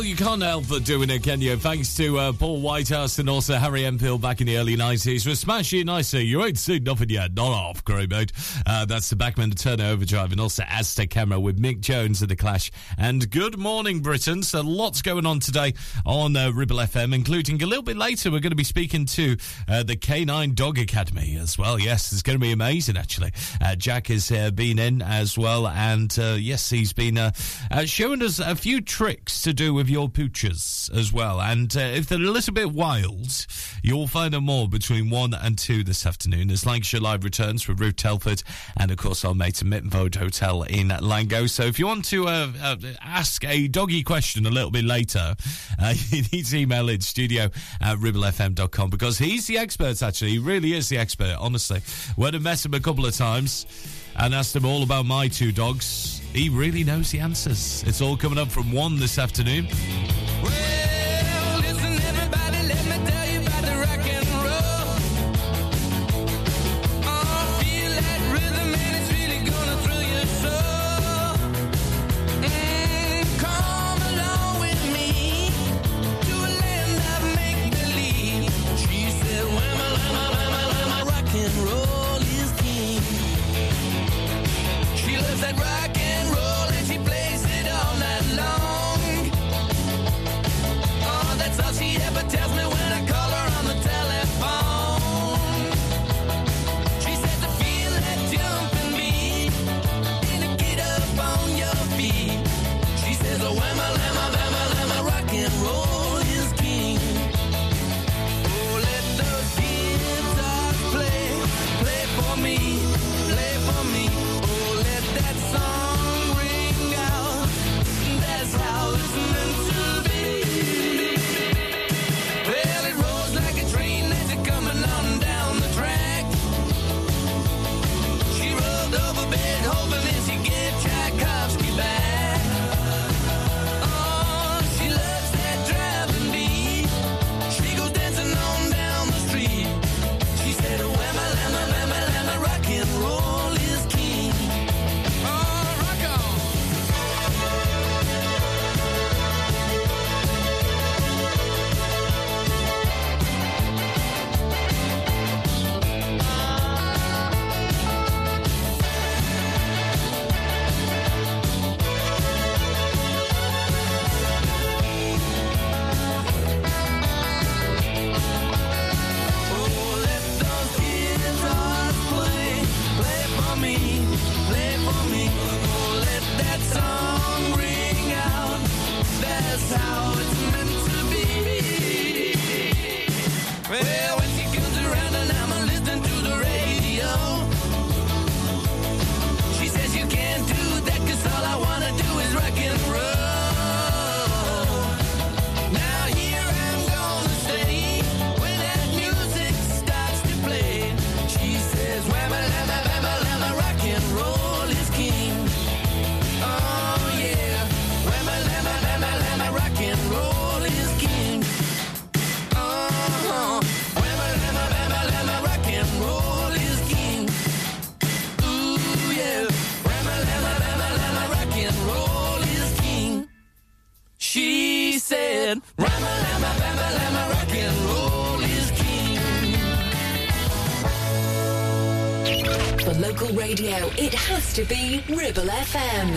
Well, you can't help but doing it, can you? Thanks to uh, Paul Whitehouse and also Harry Enfield back in the early 90s. We're smashing nicely. You ain't seen nothing yet. Not off, great mate. Uh, that's the Bachman-Turner Overdrive and also Aztec Camera with Mick Jones at The Clash. And good morning, Britain. So lots going on today on uh, Ribble FM, including a little bit later, we're going to be speaking to uh, the K9 Dog Academy as well. Yes, it's going to be amazing, actually. Uh, Jack has uh, been in as well. And uh, yes, he's been uh, showing us a few tricks to do with your pooches as well. And if they're a little bit wild, you'll find out more between 1 and 2 this afternoon as Lancashire Live returns with Ruth Telford and, of course, our mate at Mytton Fold Hotel in Langho. So if you want to ask a doggy question a little bit later, uh, <laughs> you need to email in studio at ribblefm.com because he's the expert, actually. He really is the expert, honestly. Went and met him a couple of times and asked him all about my two dogs. He really knows the answers. It's all coming up from 1 this afternoon. She Ribble FM.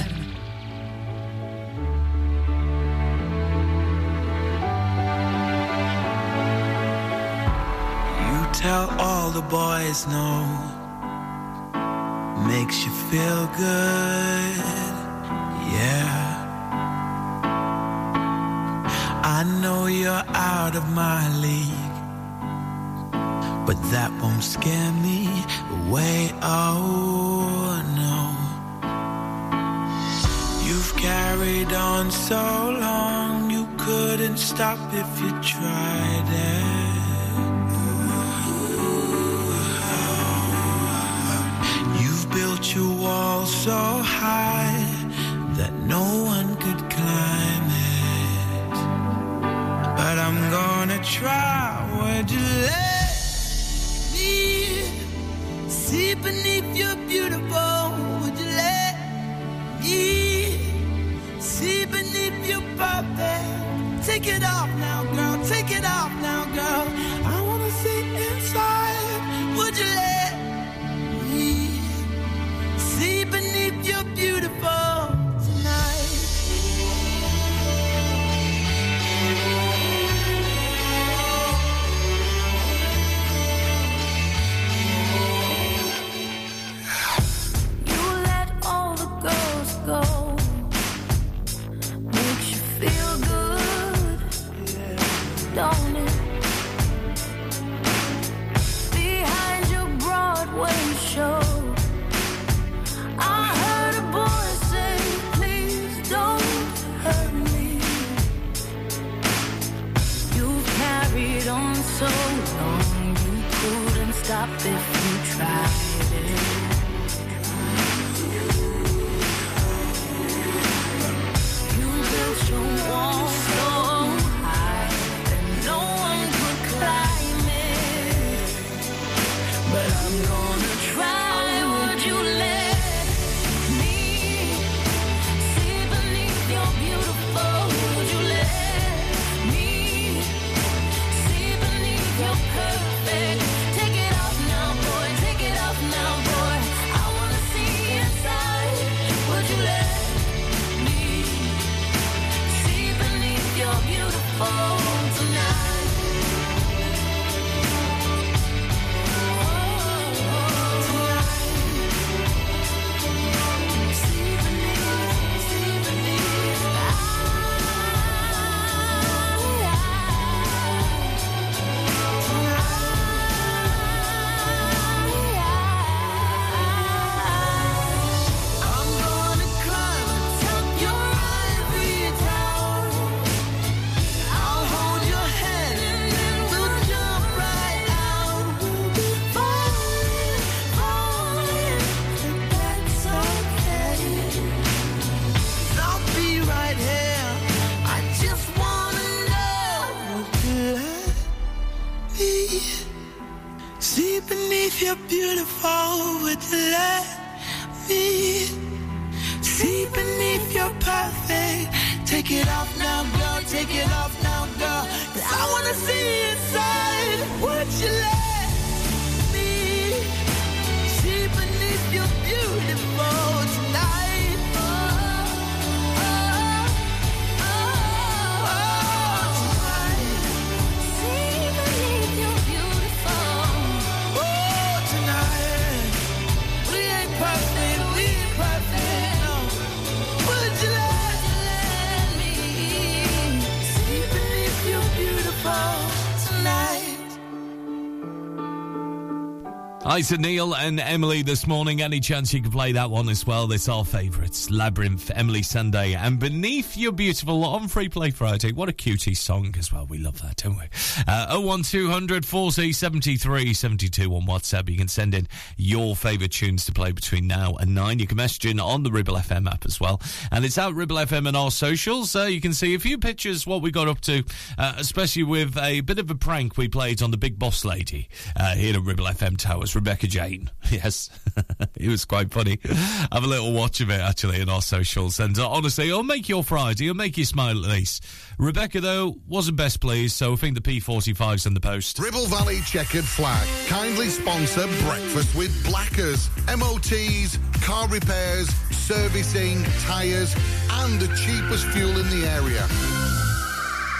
You tell all the boys no. Makes you feel good. Beneath your beautiful would you let me see beneath your perfect? Take it off now, girl. Take it off now, girl. 'Cause I wanna see inside. Would you let me see beneath your beautiful Hi to Neil and Emily this morning. Any chance you can play that one as well? It's our favourites. Labrinth, Emeli Sandé, and Beneath Your Beautiful on Free Play Friday. What a cutie song as well. We love that, don't we? Uh, 01200 40 73 72 on WhatsApp. You can send in your favourite tunes to play between now and 9. You can message in on the Ribble FM app as well. And it's out Ribble FM and our socials. Uh, you can see a few pictures what we got up to, uh, especially with a bit of a prank we played on the Big Boss Lady uh, here at Ribble FM Towers, Rebecca Jane. <laughs> Yes, <laughs> it was quite funny. Have a little watch of it actually in our socials. And uh, honestly, it'll make your Friday, it'll make you smile at least. Rebecca, though, wasn't best pleased, so I think the P45's in the post. Ribble Valley Checkered Flag kindly sponsor Breakfast with Blackers. MOTs, car repairs, servicing, tyres, and the cheapest fuel in the area.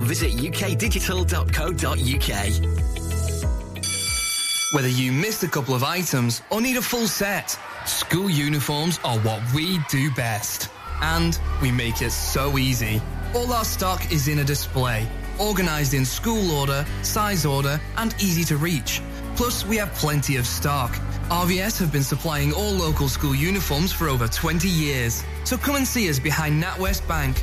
Visit ukdigital.co.uk. Whether you missed a couple of items or need a full set, school uniforms are what we do best. And we make it so easy. All our stock is in a display, organized in school order, size order, and easy to reach. Plus, we have plenty of stock. RVS have been supplying all local school uniforms for over 20 years. So come and see us behind NatWest Bank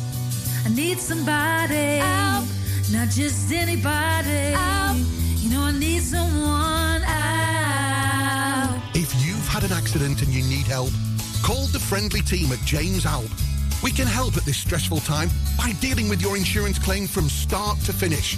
I need somebody. Help! Not just anybody. Help! You know I need someone. Help! If you've had an accident and you need help, call the friendly team at James Alpe. We can help at this stressful time by dealing with your insurance claim from start to finish.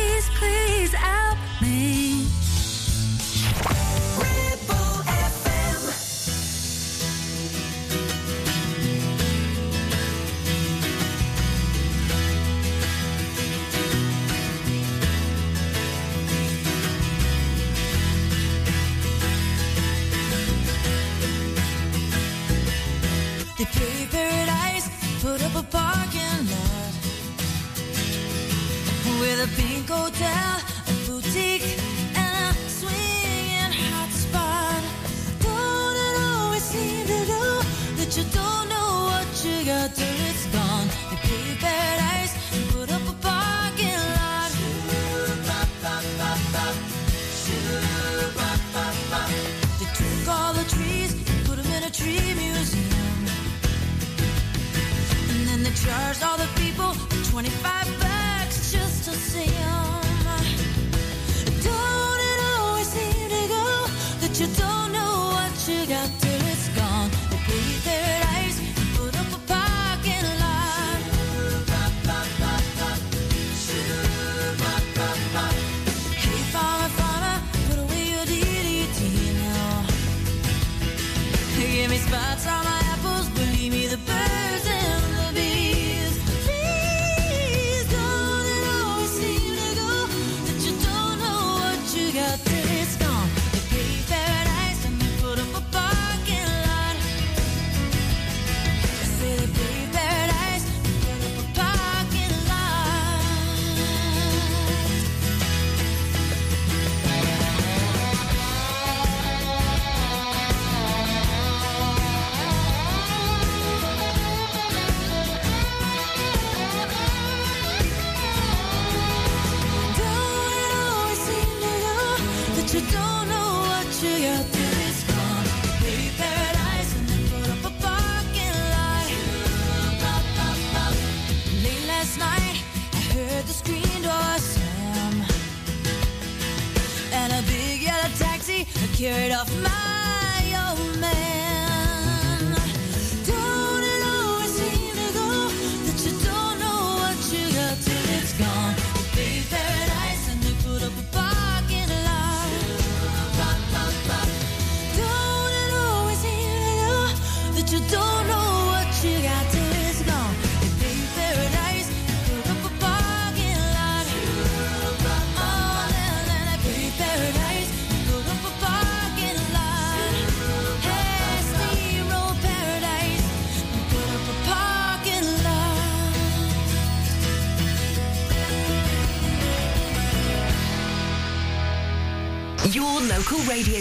please please help me? They pay paradise, put up a parking with a pink hotel, a boutique, and a swinging hot spot. Don't it always seem to go that you don't know what you got till it's gone? They pay paradise, and put up a parking lot. They took all the trees, and put them in a tree museum. And then they charged all the people 25 bucks Don't it always seem to go that you don't know what you got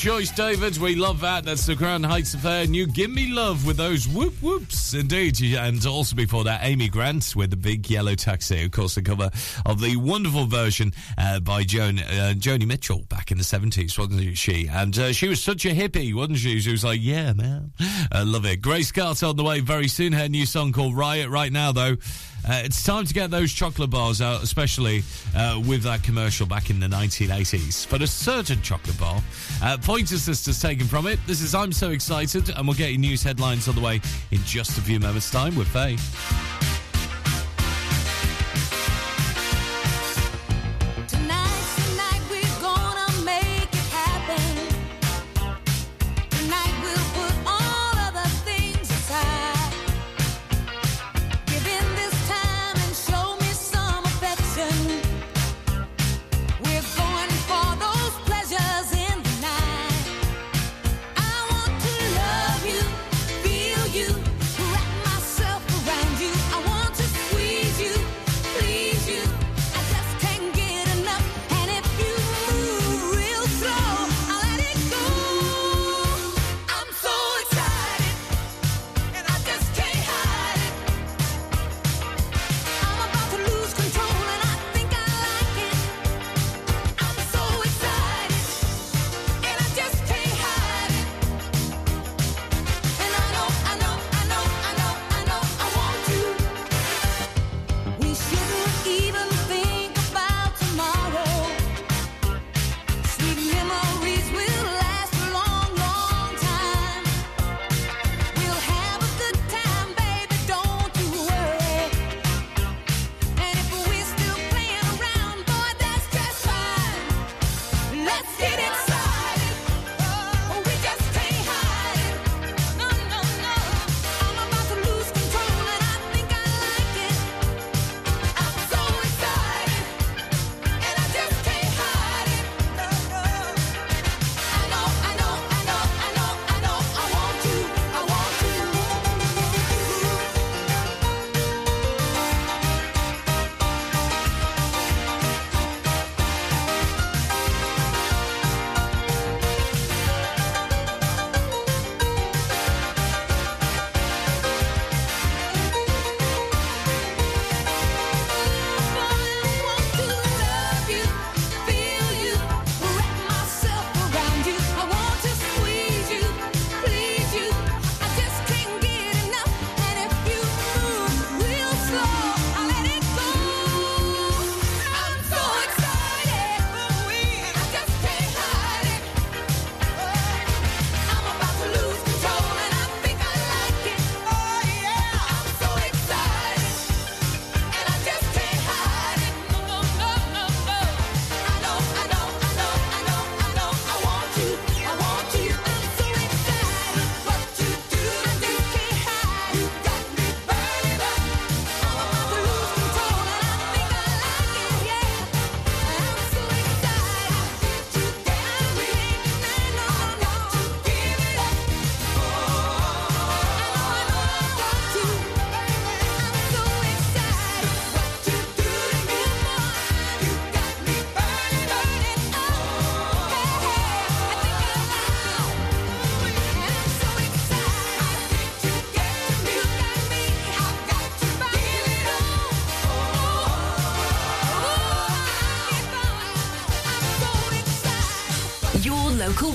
choice, David. We love that. That's the Crown Heights Affair. And you give me love with those whoop whoops. Indeed. And also before that, Amy Grant with the big yellow taxi. Of course, the cover of the wonderful version uh, by Joan uh, Joni Mitchell back in the 70s, wasn't she? And uh, she was such a hippie, wasn't she? She was like, yeah, man. I love it. Grace Carter on the way very soon. Her new song called Riot. Right now, though. Uh, it's time to get those chocolate bars out, especially uh, with that commercial back in the 1980s. For a certain chocolate bar, uh, Pointer Sisters taken from it. This is I'm So Excited, and we'll get your news headlines on the way in just a few moments' time with Faye.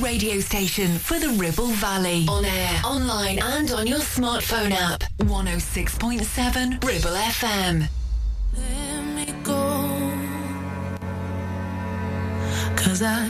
Radio station for the Ribble Valley. On air, online, and on your smartphone app. 106.7 Ribble FM. Cause I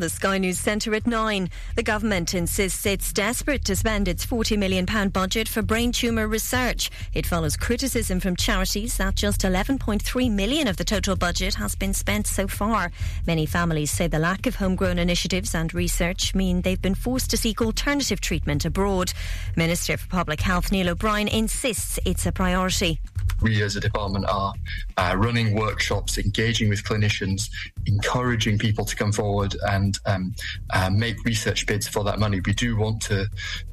The Sky News Centre at 9, the government insists it's desperate to spend its £40 million budget for brain tumour research. It follows criticism from charities that just 11.3 million of the total budget has been spent so far. Many families say the lack of homegrown initiatives and research mean they've been forced to seek alternative treatment abroad. Minister for Public Health Neil O'Brien insists it's a priority. we as a department are uh, running workshops, engaging with clinicians, encouraging people to come forward and um, uh, make research bids for that money. We do want to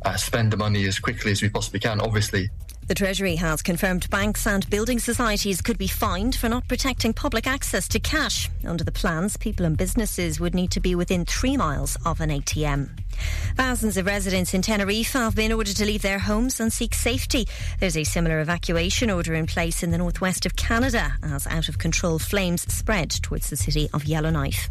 uh, spend the money as quickly as we possibly can, obviously. The Treasury has confirmed banks and building societies could be fined for not protecting public access to cash. Under the plans, people and businesses would need to be within three miles of an ATM. Thousands of residents in Tenerife have been ordered to leave their homes and seek safety. There's a similar evacuation order in place in the northwest of Canada as out of control flames spread towards the city of Yellowknife.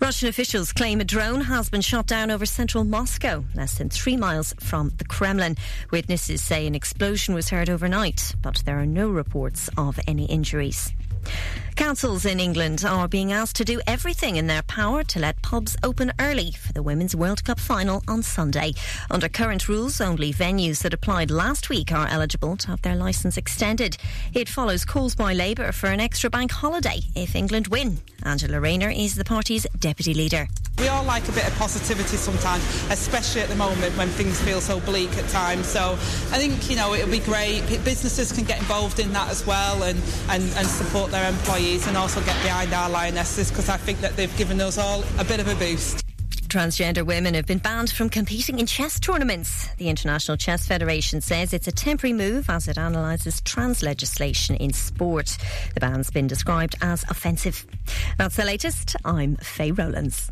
Russian officials claim a drone has been shot down over central Moscow, less than three miles from the Kremlin. Witnesses say an explosion was heard overnight, but there are no reports of any injuries. Councils in England are being asked to do everything in their power to let pubs open early for the Women's World Cup final on Sunday. Under current rules, only venues that applied last week are eligible to have their licence extended. It follows calls by Labour for an extra bank holiday if England win. Angela Rayner is the party's deputy leader. We all like a bit of positivity sometimes, especially at the moment when things feel so bleak at times. So I think, you know, it'll be great. Businesses can get involved in that as well and, and, and support their employees and also get behind our lionesses because I think that they've given us all a bit of a boost. Transgender women have been banned from competing in chess tournaments. The International Chess Federation says it's a temporary move as it analyses trans legislation in sport. The ban's been described as offensive. That's the latest. I'm Faye Rowlands.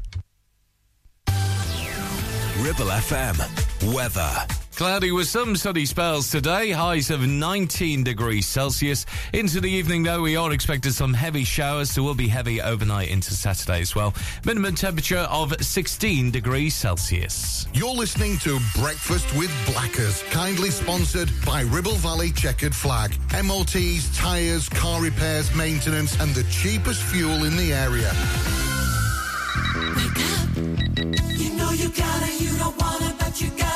Ribble FM. Weather. Cloudy with some sunny spells today, highs of 19 degrees Celsius. Into the evening, though, we are expected some heavy showers, so will be heavy overnight into Saturday as well. Minimum temperature of 16 degrees Celsius. You're listening to Breakfast with Blackers, kindly sponsored by Ribble Valley Checkered Flag. MOTs, tyres, car repairs, maintenance, and the cheapest fuel in the area. You know you gotta, you don't wanna, but you gotta,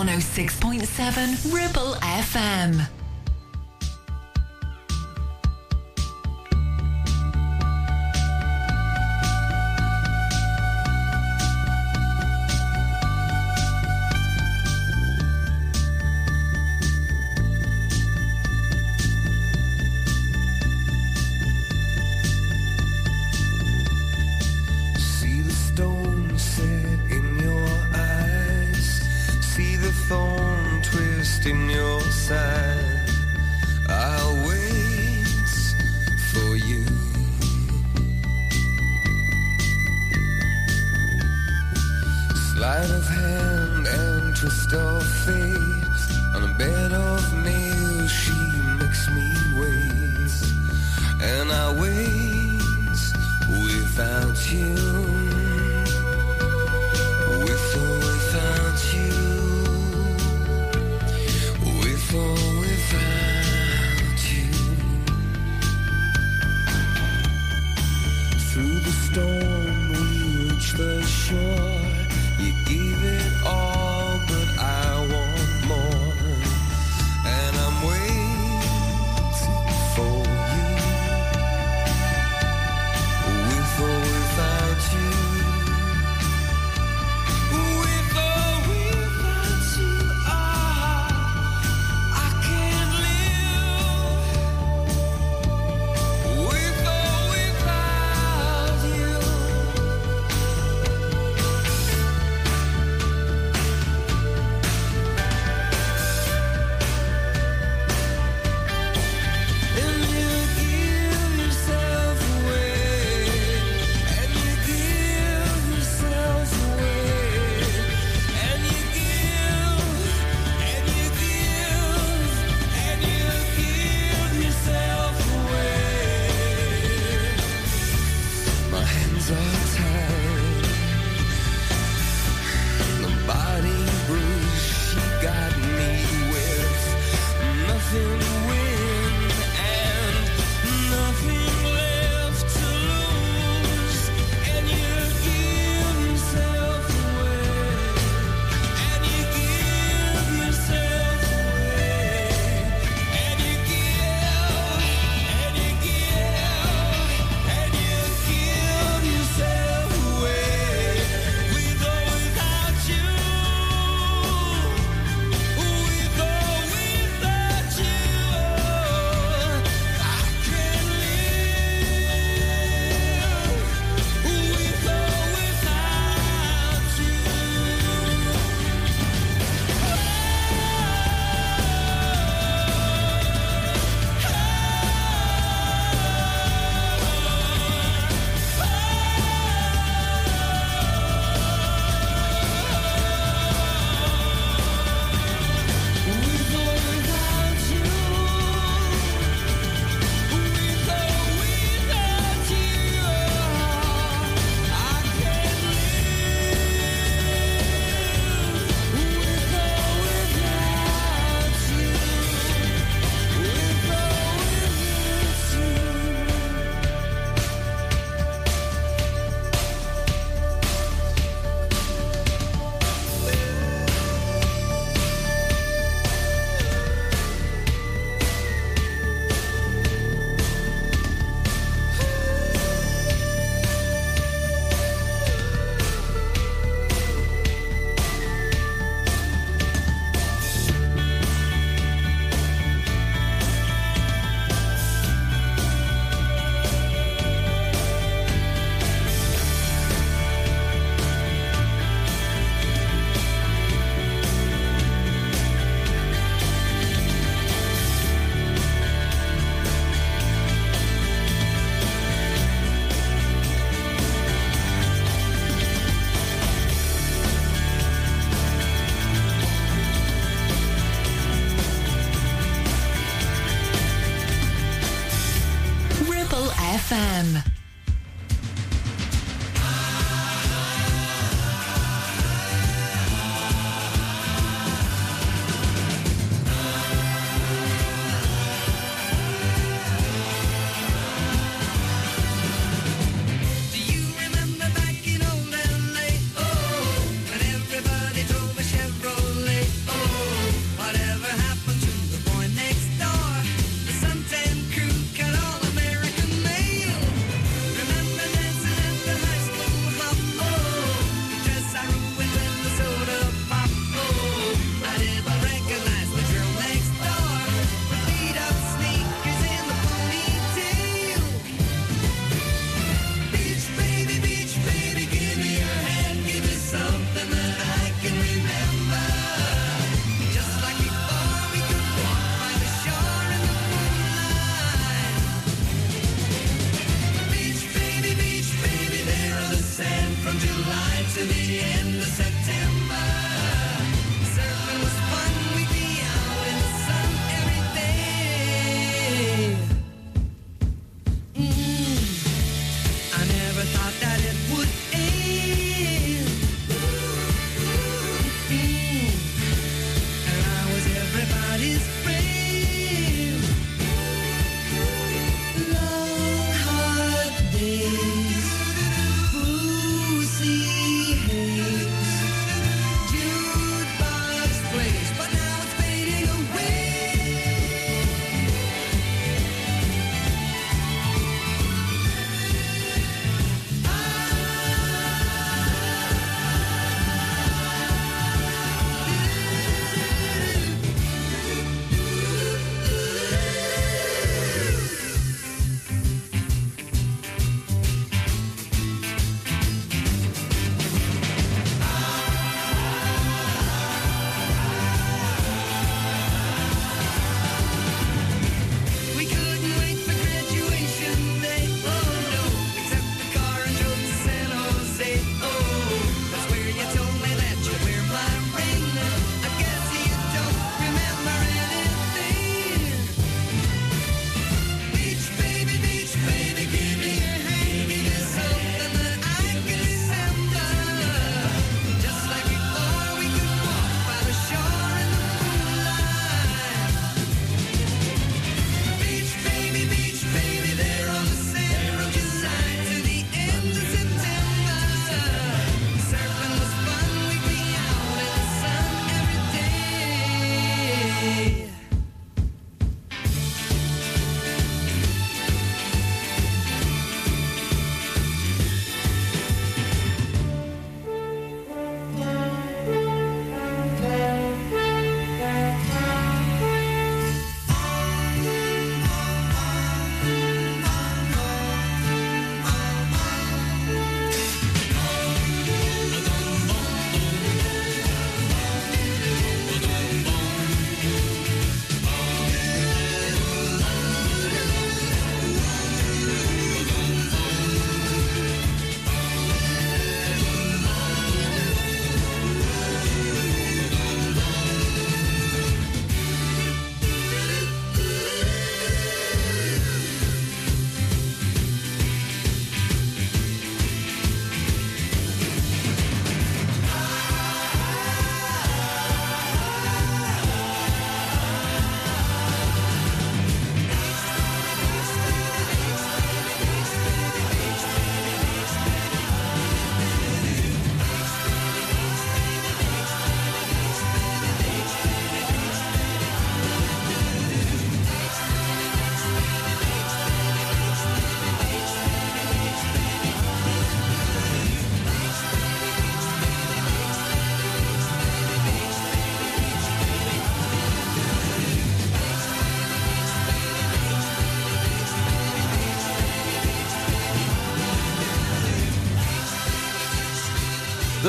106.7 Ribble FM.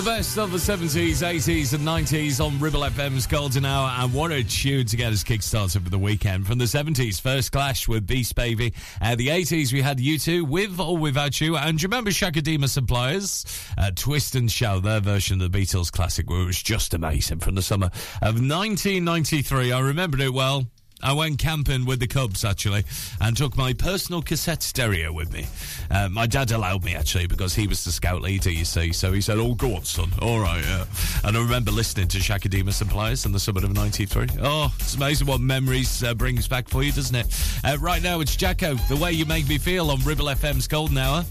The best of the 70s, 80s, and 90s on Ribble FM's Golden Hour. And what a tune to get us kick-started for the weekend. From the 70s, First Class with Beach Baby. Uh, the 80s, we had U2 with or without you. And remember Chaka Demus & Pliers? Uh, Twist and Shout, their version of the Beatles classic, where it was just amazing from the summer of 1993. I remembered it well. I went camping with the Cubs actually, and took my personal cassette stereo with me. Uh, my dad allowed me actually because he was the scout leader, you see. So he said, "Oh, go on, son. All right." Yeah. And I remember listening to Chaka Demus & Pliers in the summer of '93. Oh, it's amazing what memories uh, brings back for you, doesn't it? Uh, right now, it's Jacko. The way you make me feel on Ribble FM's Golden Hour.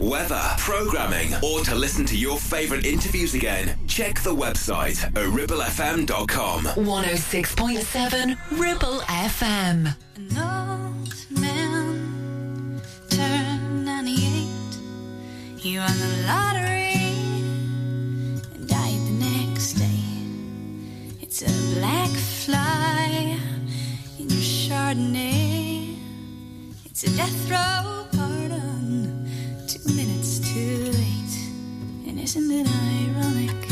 News, weather, programming, or to listen to your favourite interviews again, check the website at ribblefm.com. 106.7 Ribble FM. An old man turned 98. He won the lottery and died the next day. It's a black fly in your Chardonnay. It's a death row isn't it ironic?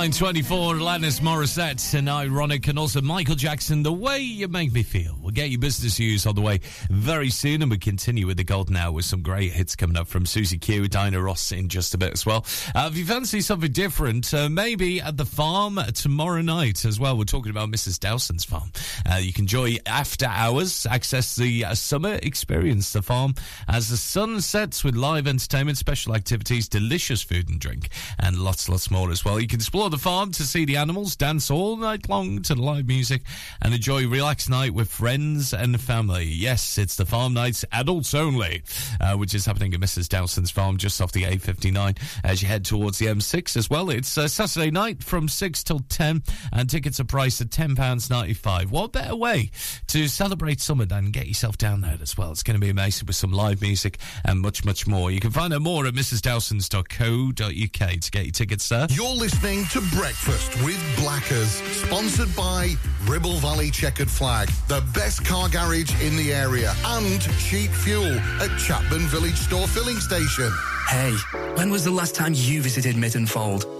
924, Alanis Morissette and Ironic, and also Michael Jackson, The Way You Make Me Feel. Get your business news on the way very soon, and we continue with the Golden Hour with some great hits coming up from Susie Q, Diana Ross in just a bit as well. Uh, if you fancy something different, uh, maybe at the farm tomorrow night as well. We're talking about Mrs. Dowson's farm. Uh, you can enjoy after hours, access the uh, summer experience, the farm, as the sun sets with live entertainment, special activities, delicious food and drink, and lots, lots more as well. You can explore the farm to see the animals, dance all night long to the live music, and enjoy a relaxed night with friends and family. Yes, it's the farm nights, adults only, uh, which is happening at Mrs. Dowson's farm just off the A59 as you head towards the M6 as well. It's uh, Saturday night from 6 till 10, and tickets are priced at £10.95. What better way to celebrate summer than get yourself down there as well? It's going to be amazing with some live music and much, much more. You can find out more at mrsdowsons.co.uk to get your tickets there. You're listening to Breakfast with Blackers, sponsored by Ribble Valley Checkered Flag, the best car garage in the area, and cheap fuel at Chatburn Village Store Filling Station. Hey, when was the last time you visited Mytton Fold?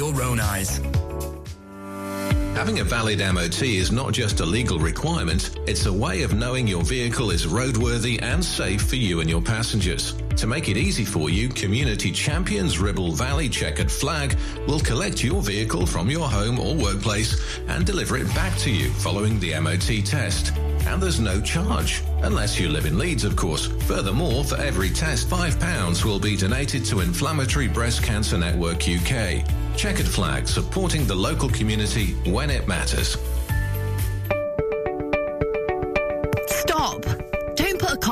own eyes. Having a valid MOT is not just a legal requirement, it's a way of knowing your vehicle is roadworthy and safe for you and your passengers. To make it easy for you, Community Champions Ribble Valley Checkered Flag will collect your vehicle from your home or workplace and deliver it back to you following the MOT test. And there's no charge, unless you live in Leeds, of course. Furthermore, for every test, £5 will be donated to Inflammatory Breast Cancer Network UK. Checkered Flag, supporting the local community when it matters.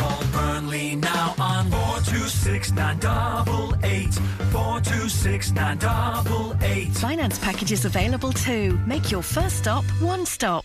Call Burnley now on 426 988 426 988. Finance packages available too. Make your first stop one stop.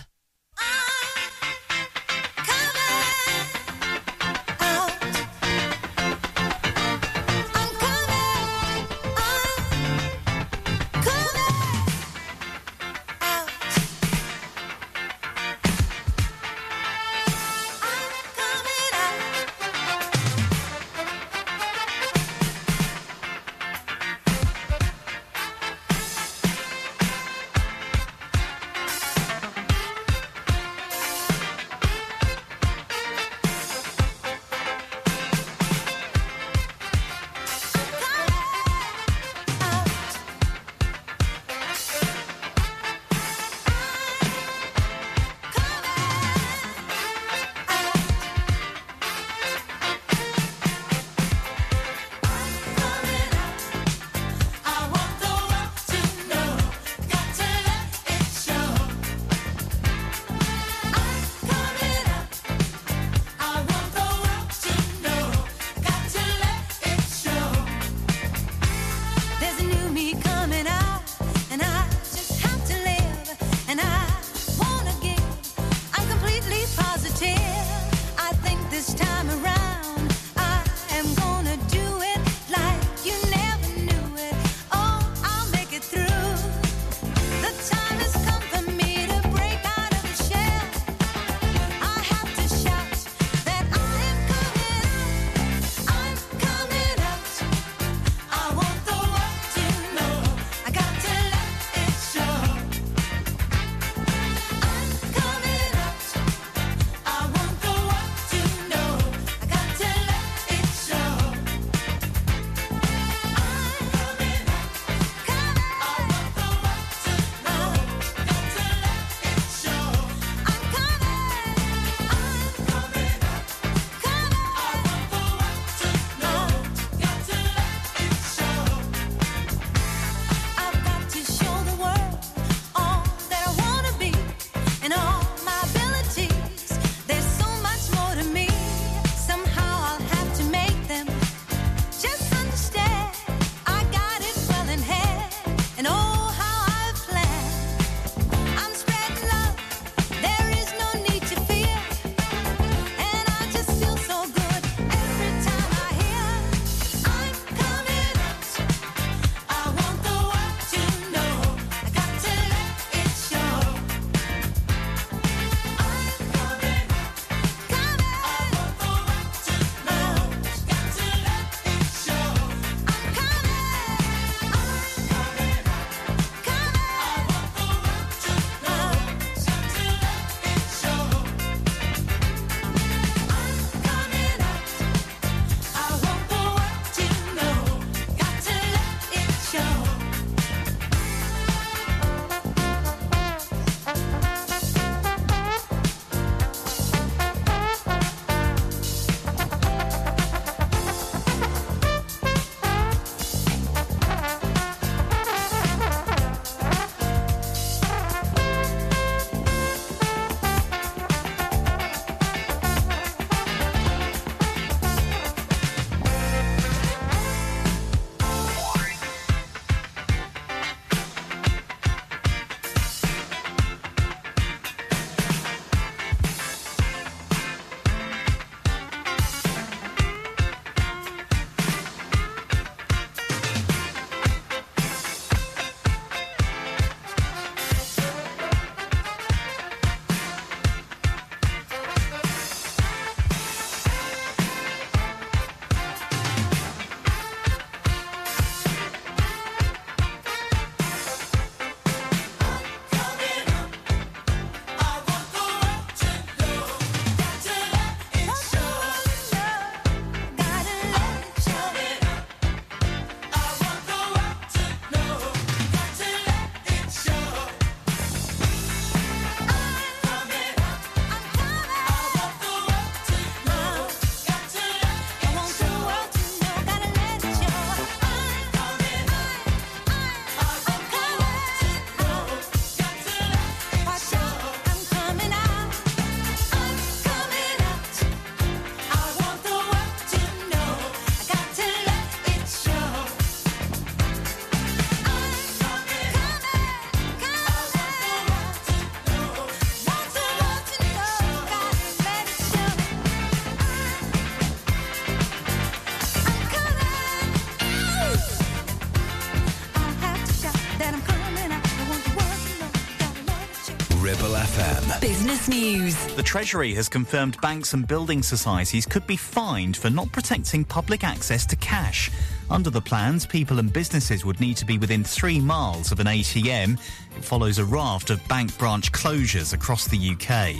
Business news. The Treasury has confirmed banks and building societies could be fined for not protecting public access to cash. Under the plans, people and businesses would need to be within three miles of an ATM. It follows a raft of bank branch closures across the UK.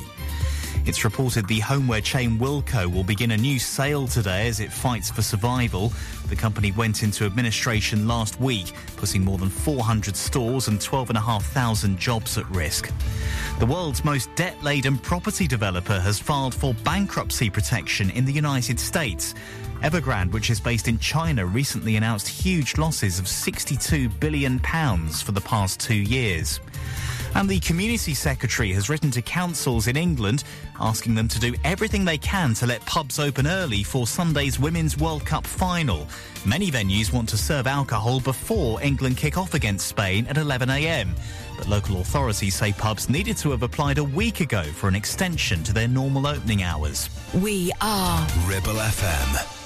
It's reported the homeware chain Wilko will begin a new sale today as it fights for survival. The company went into administration last week, putting more than 400 stores and 12,500 jobs at risk. The world's most debt laden property developer has filed for bankruptcy protection in the United States. Evergrande, which is based in China, recently announced huge losses of £62 billion for the past two years. And the Community Secretary has written to councils in England asking them to do everything they can to let pubs open early for Sunday's Women's World Cup final. Many venues want to serve alcohol before England kick off against Spain at 11am. But local authorities say pubs needed to have applied a week ago for an extension to their normal opening hours. We are Ribble FM.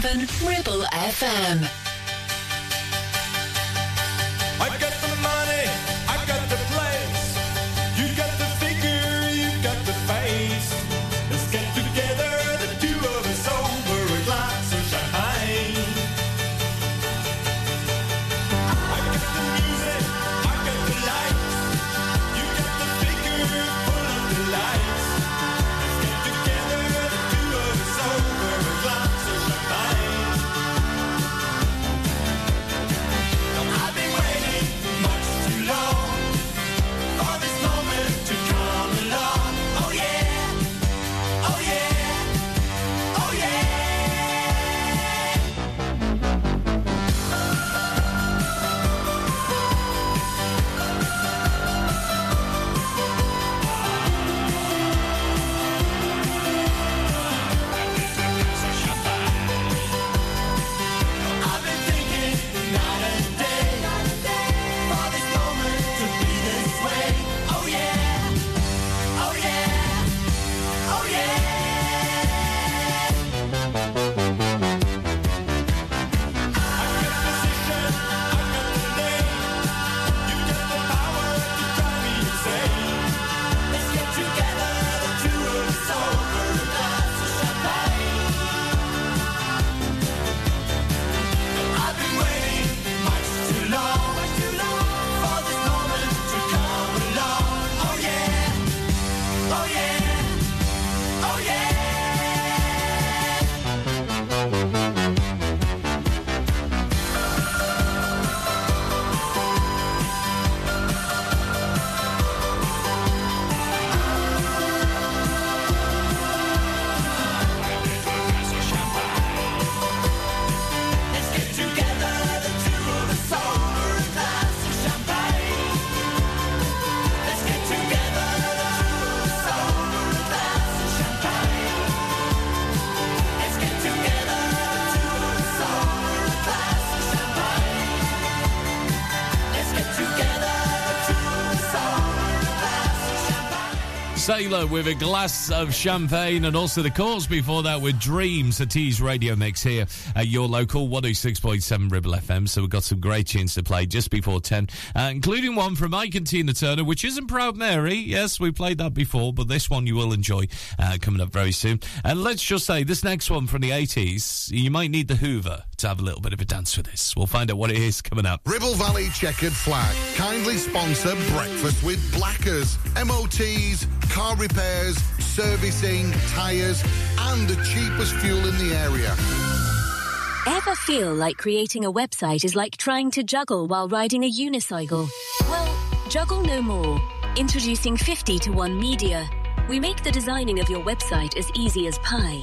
106.7 Ribble FM. Sailor with a glass of champagne, and also the course before that with Dreams, a Tease radio mix here at your local 106.7 Ribble FM. So we've got some great tunes to play just before 10, uh, including one from Ike and Tina Turner, which isn't Proud Mary. Yes, we played that before, but this one you will enjoy uh, coming up very soon. And let's just say this next one from the 80s, you might need the Hoover to have a little bit of a dance with this. We'll find out what it is coming up. Ribble Valley Checkered Flag kindly sponsor Breakfast with Blackers. MOTs, car repairs, servicing, tyres, and the cheapest fuel in the area. Ever feel like creating a website is like trying to juggle while riding a unicycle? Well, juggle no more. Introducing 50 to 1 Media. We make the designing of your website as easy as pie.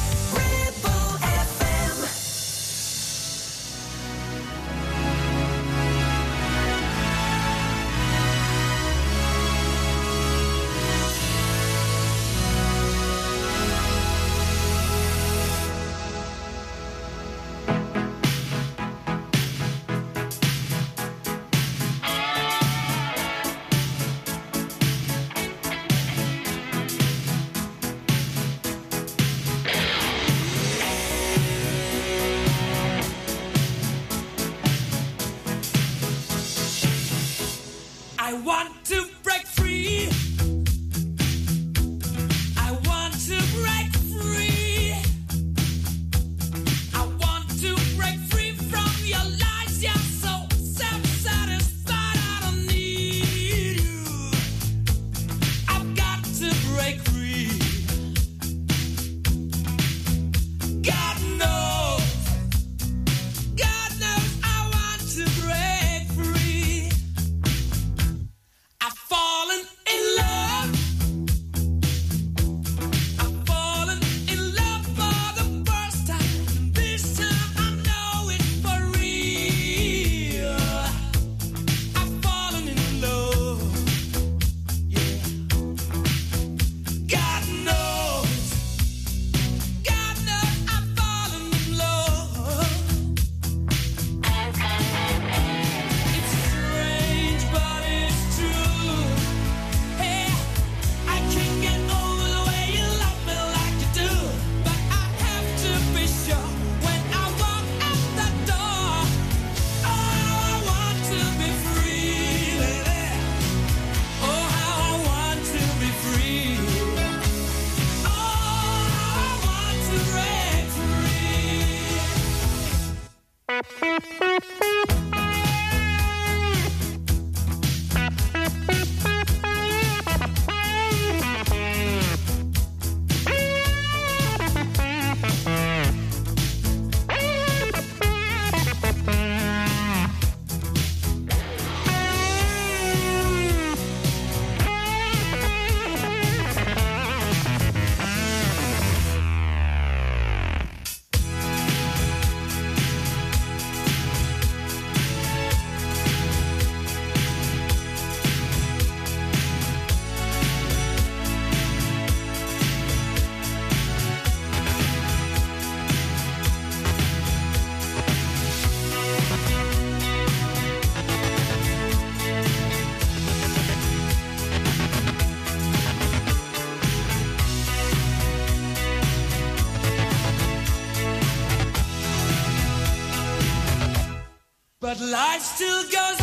Still goes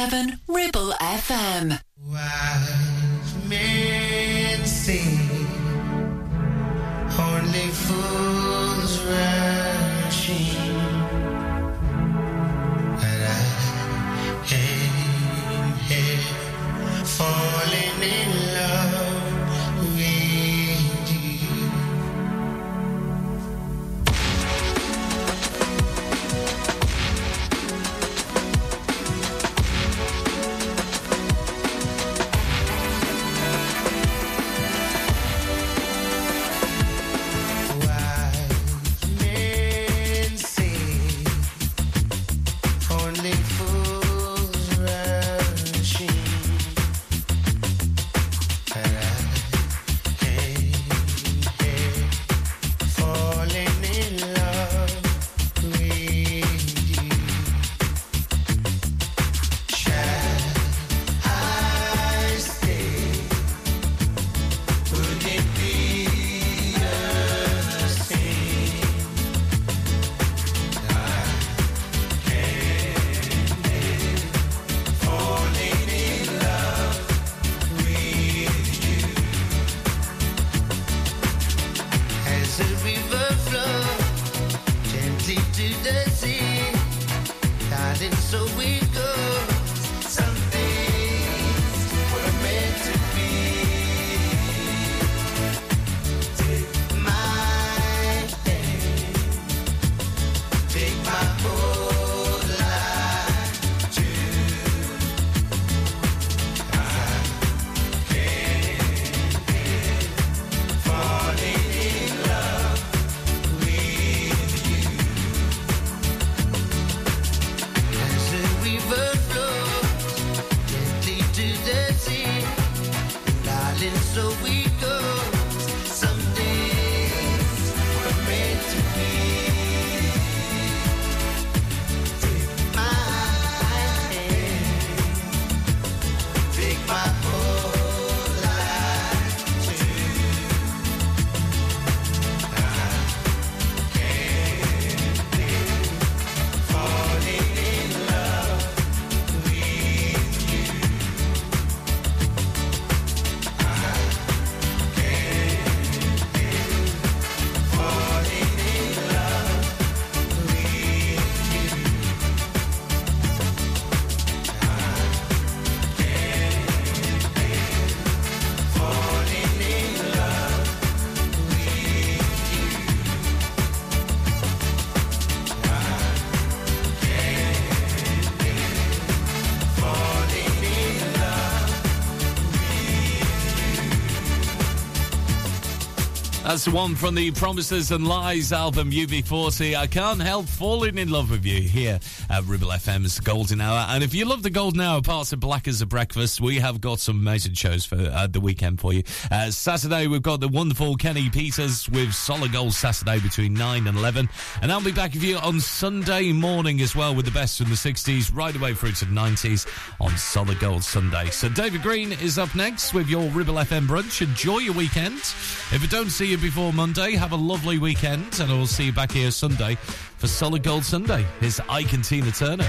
106.7 Ribble FM. That's the one from the Promises and Lies album UB40. I can't help falling in love with you here at Ribble FM's Golden Hour. And if you love the Golden Hour parts of Black as a Breakfast, we have got some amazing shows for uh, the weekend for you. Uh, Saturday, we've got the wonderful Kenny Peters with Solid Gold Saturday between 9 and 11. And I'll be back with you on Sunday morning as well with the best from the 60s right away through to the 90s on Solid Gold Sunday. So David Green is up next with your Ribble FM brunch. Enjoy your weekend. If I don't see you before Monday, have a lovely weekend, and I will see you back here Sunday for Solid Gold Sunday. Here's Ike and Tina Turner.